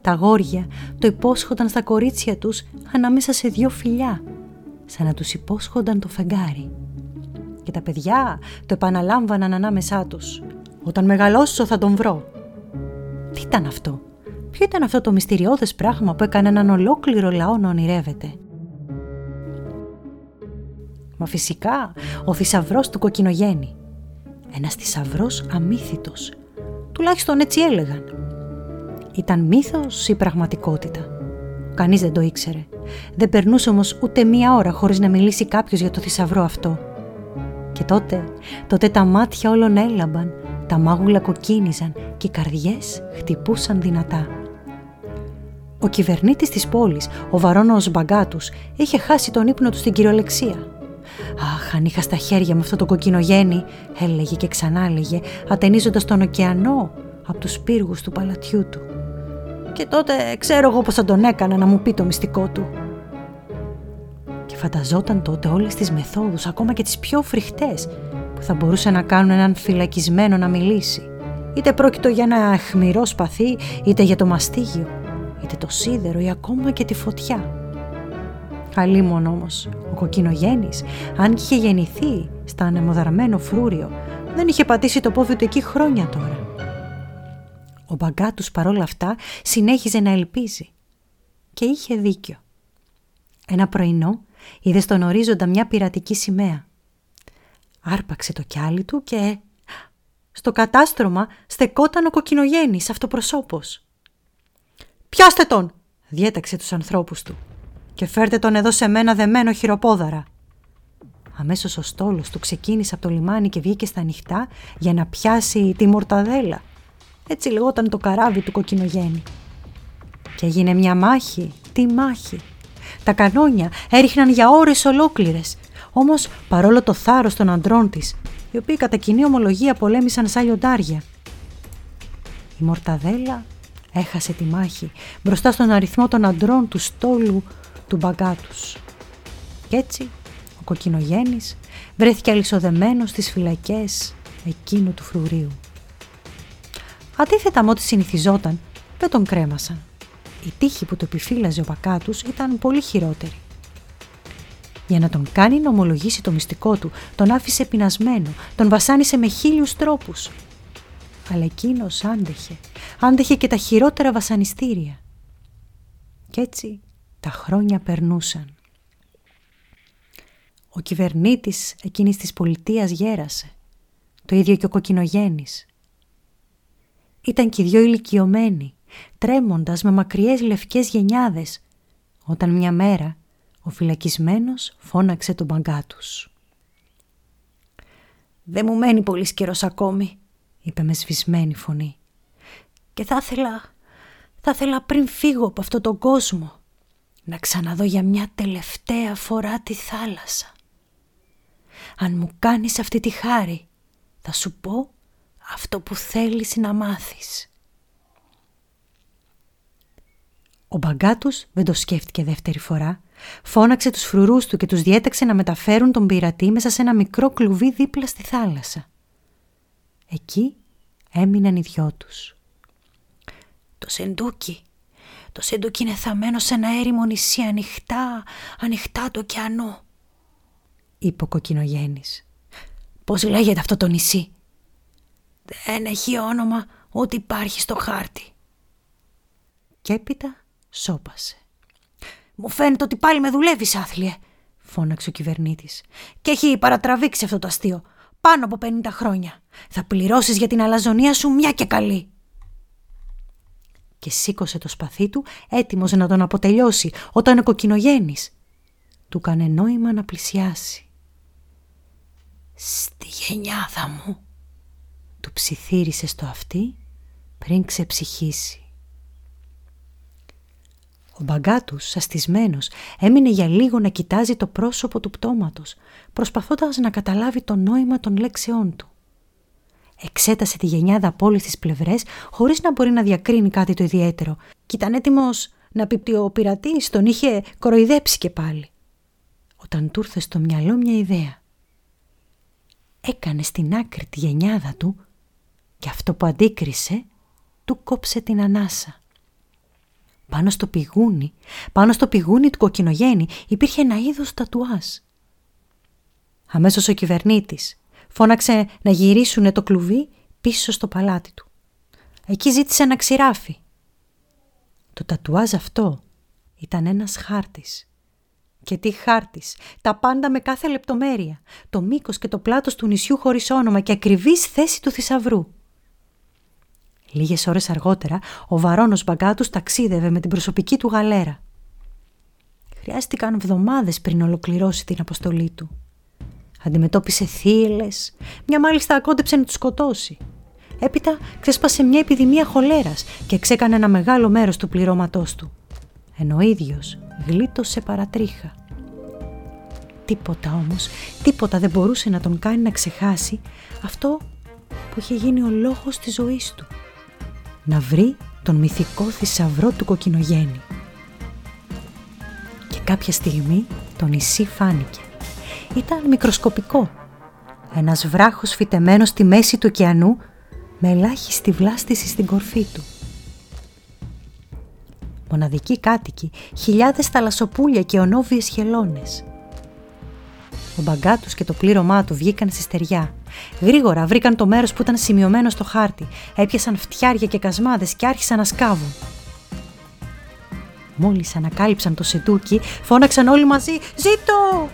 Τα αγόρια το υπόσχονταν στα κορίτσια τους ανάμεσα σε δυο φιλιά, σαν να τους υπόσχονταν το φεγγάρι. Και τα παιδιά το επαναλάμβαναν ανάμεσά τους. «Όταν μεγαλώσω θα τον βρω». Τι ήταν αυτό, ποιο ήταν αυτό το μυστηριώδες πράγμα που έκανε έναν ολόκληρο λαό να ονειρεύεται; Μα φυσικά ο θησαυρός του κοκκινογέννη. Ένας θησαυρός αμύθιτος. Τουλάχιστον έτσι έλεγαν. Ήταν μύθος ή πραγματικότητα; Κανείς δεν το ήξερε. Δεν περνούσε όμως ούτε μία ώρα χωρίς να μιλήσει κάποιος για το θησαυρό αυτό. Και τότε, τότε τα μάτια όλων έλαμπαν, τα μάγουλα κοκκίνιζαν και οι καρδιές χτυπούσαν δυνατά. Ο κυβερνήτης της πόλης, ο βαρόνος Μπαγκάτους, είχε χάσει τον ύπνο του στην κυριολεξία. «Αχ, αν είχα στα χέρια μου αυτό το κοκκινογέννη», έλεγε και ξανά έλεγε, ατενίζοντας τον ωκεανό από τους πύργους του παλατιού του. Και τότε ξέρω εγώ πως θα τον έκανα να μου πει το μυστικό του. Και φανταζόταν τότε όλες τις μεθόδους, ακόμα και τις πιο φρικτές, που θα μπορούσε να κάνουν έναν φυλακισμένο να μιλήσει. Είτε πρόκειτο για ένα αιχμηρό σπαθί, είτε για το μαστίγιο, είτε το σίδερο ή ακόμα και τη φωτιά. Αλίμον όμως, ο κοκκινογέννης, αν είχε γεννηθεί στα ανεμοδαρμένο φρούριο, δεν είχε πατήσει το πόδι του εκεί χρόνια τώρα. Ο Μπαγκάτους παρόλα αυτά συνέχιζε να ελπίζει. Και είχε δίκιο. Ένα πρωινό είδε στον ορίζοντα μια πειρατική σημαία. Άρπαξε το κιάλι του και... Στο κατάστρωμα στεκόταν ο κοκκινογέννης αυτοπροσώπος. «Πιάστε τον!» διέταξε τους ανθρώπους του. «Και φέρτε τον εδώ σε μένα δεμένο χειροπόδαρα». Αμέσως ο στόλος του ξεκίνησε από το λιμάνι και βγήκε στα ανοιχτά για να πιάσει τη μορταδέλα έτσι λεγόταν το καράβι του κοκκινογέννη. Και έγινε μια μάχη, τι μάχη. Τα κανόνια έριχναν για ώρες ολόκληρες. Όμως παρόλο το θάρρος των αντρών της, οι οποίοι κατά κοινή ομολογία πολέμησαν σαν λιοντάρια. Η Μορταδέλα έχασε τη μάχη μπροστά στον αριθμό των αντρών του στόλου του μπαγκάτους. Κι έτσι ο κοκκινογέννης βρέθηκε αλυσοδεμένος στις φυλακές εκείνου του φρουρίου. Αντίθετα με ό,τι συνηθιζόταν, δεν τον κρέμασαν. Η τύχη που το επιφύλαζε ο Πακάτους ήταν πολύ χειρότερη. Για να τον κάνει να ομολογήσει το μυστικό του, τον άφησε πεινασμένο, τον βασάνισε με χίλιους τρόπους. Αλλά εκείνος άντεχε, άντεχε και τα χειρότερα βασανιστήρια. Κι έτσι τα χρόνια περνούσαν. Ο κυβερνήτης εκείνης της πολιτείας γέρασε. Το ίδιο και ο κοκκινογέννης. Ήταν και οι δυο ηλικιωμένοι, τρέμοντας με μακριές λευκές γενιάδες, όταν μια μέρα ο φυλακισμένος φώναξε τον μπαγκά τους. «Δεν μου μένει πολύς καιρός ακόμη», είπε με σβησμένη φωνή. «Και θα ήθελα, θα ήθελα πριν φύγω από αυτόν τον κόσμο, να ξαναδώ για μια τελευταία φορά τη θάλασσα. Αν μου κάνεις αυτή τη χάρη, θα σου πω αυτό που θέλεις να μάθεις. Ο Μπαγκάτους δεν το σκέφτηκε δεύτερη φορά. Φώναξε τους φρουρούς του και τους διέταξε να μεταφέρουν τον πειρατή μέσα σε ένα μικρό κλουβί δίπλα στη θάλασσα. Εκεί έμειναν οι δυο τους. Το σεντούκι, το σεντούκι είναι θαμένο σε ένα έρημο νησί ανοιχτά, ανοιχτά το ωκεανό, είπε ο κοκκινογέννης. Πώς λέγεται αυτό το νησί, δεν έχει όνομα ούτε υπάρχει στο χάρτη. Κι έπειτα σώπασε. Μου φαίνεται ότι πάλι με δουλεύεις, άθλιε, φώναξε ο κυβερνήτης. Και έχει παρατραβήξει αυτό το αστείο. Πάνω από 50 χρόνια. Θα πληρώσεις για την αλαζονία σου μια και καλή. Και σήκωσε το σπαθί του, έτοιμος να τον αποτελειώσει, όταν ο κοκκινογέννης του κάνε νόημα να πλησιάσει. Στη γενιάδα μου, του ψιθύρισε στο αυτί πριν ξεψυχήσει. Ο μπαγκάτους, σαστισμένος, έμεινε για λίγο να κοιτάζει το πρόσωπο του πτώματος, προσπαθώντας να καταλάβει το νόημα των λέξεών του. Εξέτασε τη γενιάδα από όλες τις πλευρές, χωρίς να μπορεί να διακρίνει κάτι το ιδιαίτερο, και ήταν έτοιμος να πει ότι ο πειρατής τον είχε κοροϊδέψει και πάλι. Όταν του ήρθε στο μυαλό μια ιδέα. Έκανε στην άκρη τη γενιάδα του και αυτό που αντίκρισε του κόψε την ανάσα. Πάνω στο πηγούνι, πάνω στο πηγούνι του κοκκινογέννη υπήρχε ένα είδος τατουάζ. Αμέσως ο κυβερνήτης φώναξε να γυρίσουνε το κλουβί πίσω στο παλάτι του. Εκεί ζήτησε ένα ξηράφι. Το τατουάζ αυτό ήταν ένας χάρτης. Και τι χάρτης, τα πάντα με κάθε λεπτομέρεια, το μήκος και το πλάτος του νησιού χωρίς όνομα και ακριβής θέση του θησαυρού. Λίγες ώρες αργότερα, ο βαρόνος Μπαγκάτους ταξίδευε με την προσωπική του γαλέρα. Χρειάστηκαν εβδομάδες πριν ολοκληρώσει την αποστολή του. Αντιμετώπισε θύελες, μια μάλιστα ακόντεψε να τους σκοτώσει. Έπειτα ξέσπασε μια επιδημία χολέρας και ξέκανε ένα μεγάλο μέρος του πληρώματός του. Ενώ ο ίδιος γλίτωσε παρατρίχα. Τίποτα όμως, τίποτα δεν μπορούσε να τον κάνει να ξεχάσει αυτό που είχε γίνει ο λόγος της ζωής του. Να βρει τον μυθικό θησαυρό του κοκκινογέννη. Και κάποια στιγμή το νησί φάνηκε. Ήταν μικροσκοπικό. Ένας βράχος φυτεμένος στη μέση του ωκεανού με ελάχιστη βλάστηση στην κορφή του. Μοναδικοί κάτοικοι, χιλιάδες θαλασσοπούλια και ονόβιες χελώνες. Ο μπαγκάτους και το πλήρωμά του βγήκαν στη στεριά. Γρήγορα βρήκαν το μέρος που ήταν σημειωμένο στο χάρτη, έπιασαν φτιάρια και κασμάδες και άρχισαν να σκάβουν. Μόλις ανακάλυψαν το σεντούκι, φώναξαν όλοι μαζί «Ζήτω!»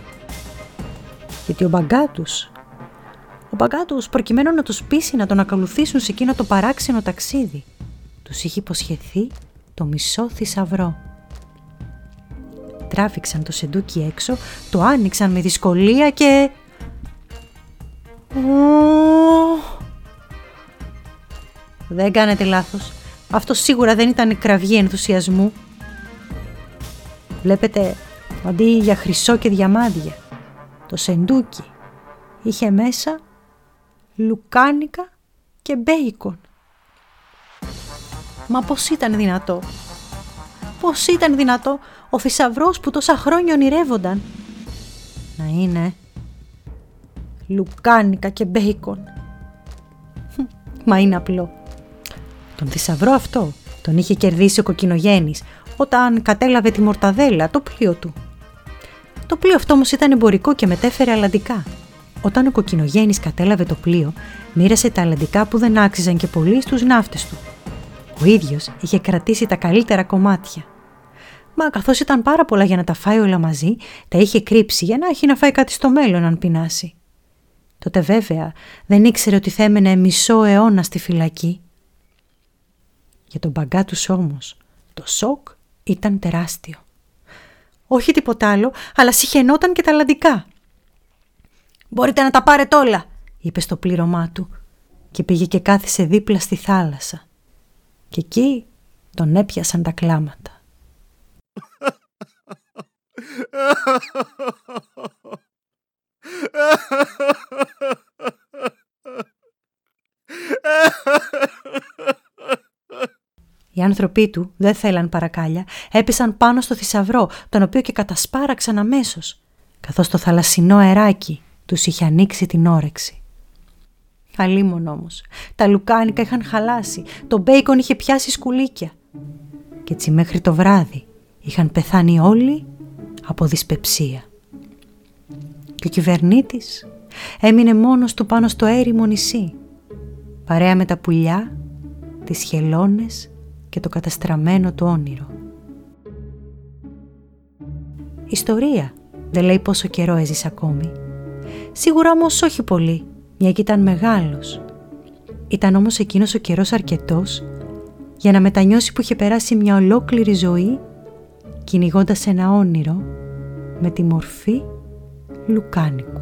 Γιατί ο μπαγκάτους ο Μπαγκάτος προκειμένου να τους πείσει να τον ακολουθήσουν σε εκείνο το παράξενο ταξίδι. Τους είχε υποσχεθεί το μισό θησαυρό. Τράβηξαν το σεντούκι έξω, το άνοιξαν με δυσκολία και... Δεν κάνετε λάθος. Αυτό σίγουρα δεν ήταν η κραυγή ενθουσιασμού. Βλέπετε, αντί για χρυσό και διαμάντια, το σεντούκι είχε μέσα λουκάνικα και μπέικον. Μα πώς ήταν δυνατό; Πώς ήταν δυνατό ο θησαυρός που τόσα χρόνια ονειρεύονταν. Να είναι λουκάνικα και μπέικον. Μα είναι απλό. Τον θησαυρό αυτό τον είχε κερδίσει ο κοκκινογέννης όταν κατέλαβε τη μορταδέλα, το πλοίο του. Το πλοίο αυτό όμως ήταν εμπορικό και μετέφερε αλλαντικά. Όταν ο κοκκινογέννη κατέλαβε το πλοίο, μοίρασε τα αλλαντικά που δεν άξιζαν και πολύ στους ναύτες του. Ο ίδιος είχε κρατήσει τα καλύτερα κομμάτια. Μα καθώς ήταν πάρα πολλά για να τα φάει όλα μαζί, τα είχε κρύψει για να έχει να φάει κάτι στο μέλλον αν πεινάσει. Τότε βέβαια δεν ήξερε ότι θα έμενε μισό αιώνα στη φυλακή. Για τον μπαγκά τους όμως, το σοκ ήταν τεράστιο. Όχι τίποτα άλλο, αλλά συχαινόταν και τα αλλαντικά. «Μπορείτε να τα πάρετε όλα», είπε στο πλήρωμά του και πήγε και κάθισε δίπλα στη θάλασσα. Και εκεί τον έπιασαν τα κλάματα. Οι άνθρωποι του δεν θέλαν παρακάλια, έπεσαν πάνω στο θησαυρό, τον οποίο και κατασπάραξαν αμέσως, καθώς το θαλασσινό αεράκι τους είχε ανοίξει την όρεξη. Αλίμον όμως, τα λουκάνικα είχαν χαλάσει, το μπέικον είχε πιάσει σκουλίκια. Και έτσι μέχρι το βράδυ είχαν πεθάνει όλοι από δυσπεψία. Και ο κυβερνήτης έμεινε μόνος του πάνω στο έρημο νησί, παρέα με τα πουλιά, τις χελώνες και το καταστραμμένο του όνειρο. Ιστορία δεν λέει πόσο καιρό έζησε ακόμη Σίγουρα όμως όχι πολύ, μια και ήταν μεγάλος. Ήταν όμως εκείνος ο καιρός αρκετός για να μετανιώσει που είχε περάσει μια ολόκληρη ζωή κυνηγώντας ένα όνειρο με τη μορφή λουκάνικου.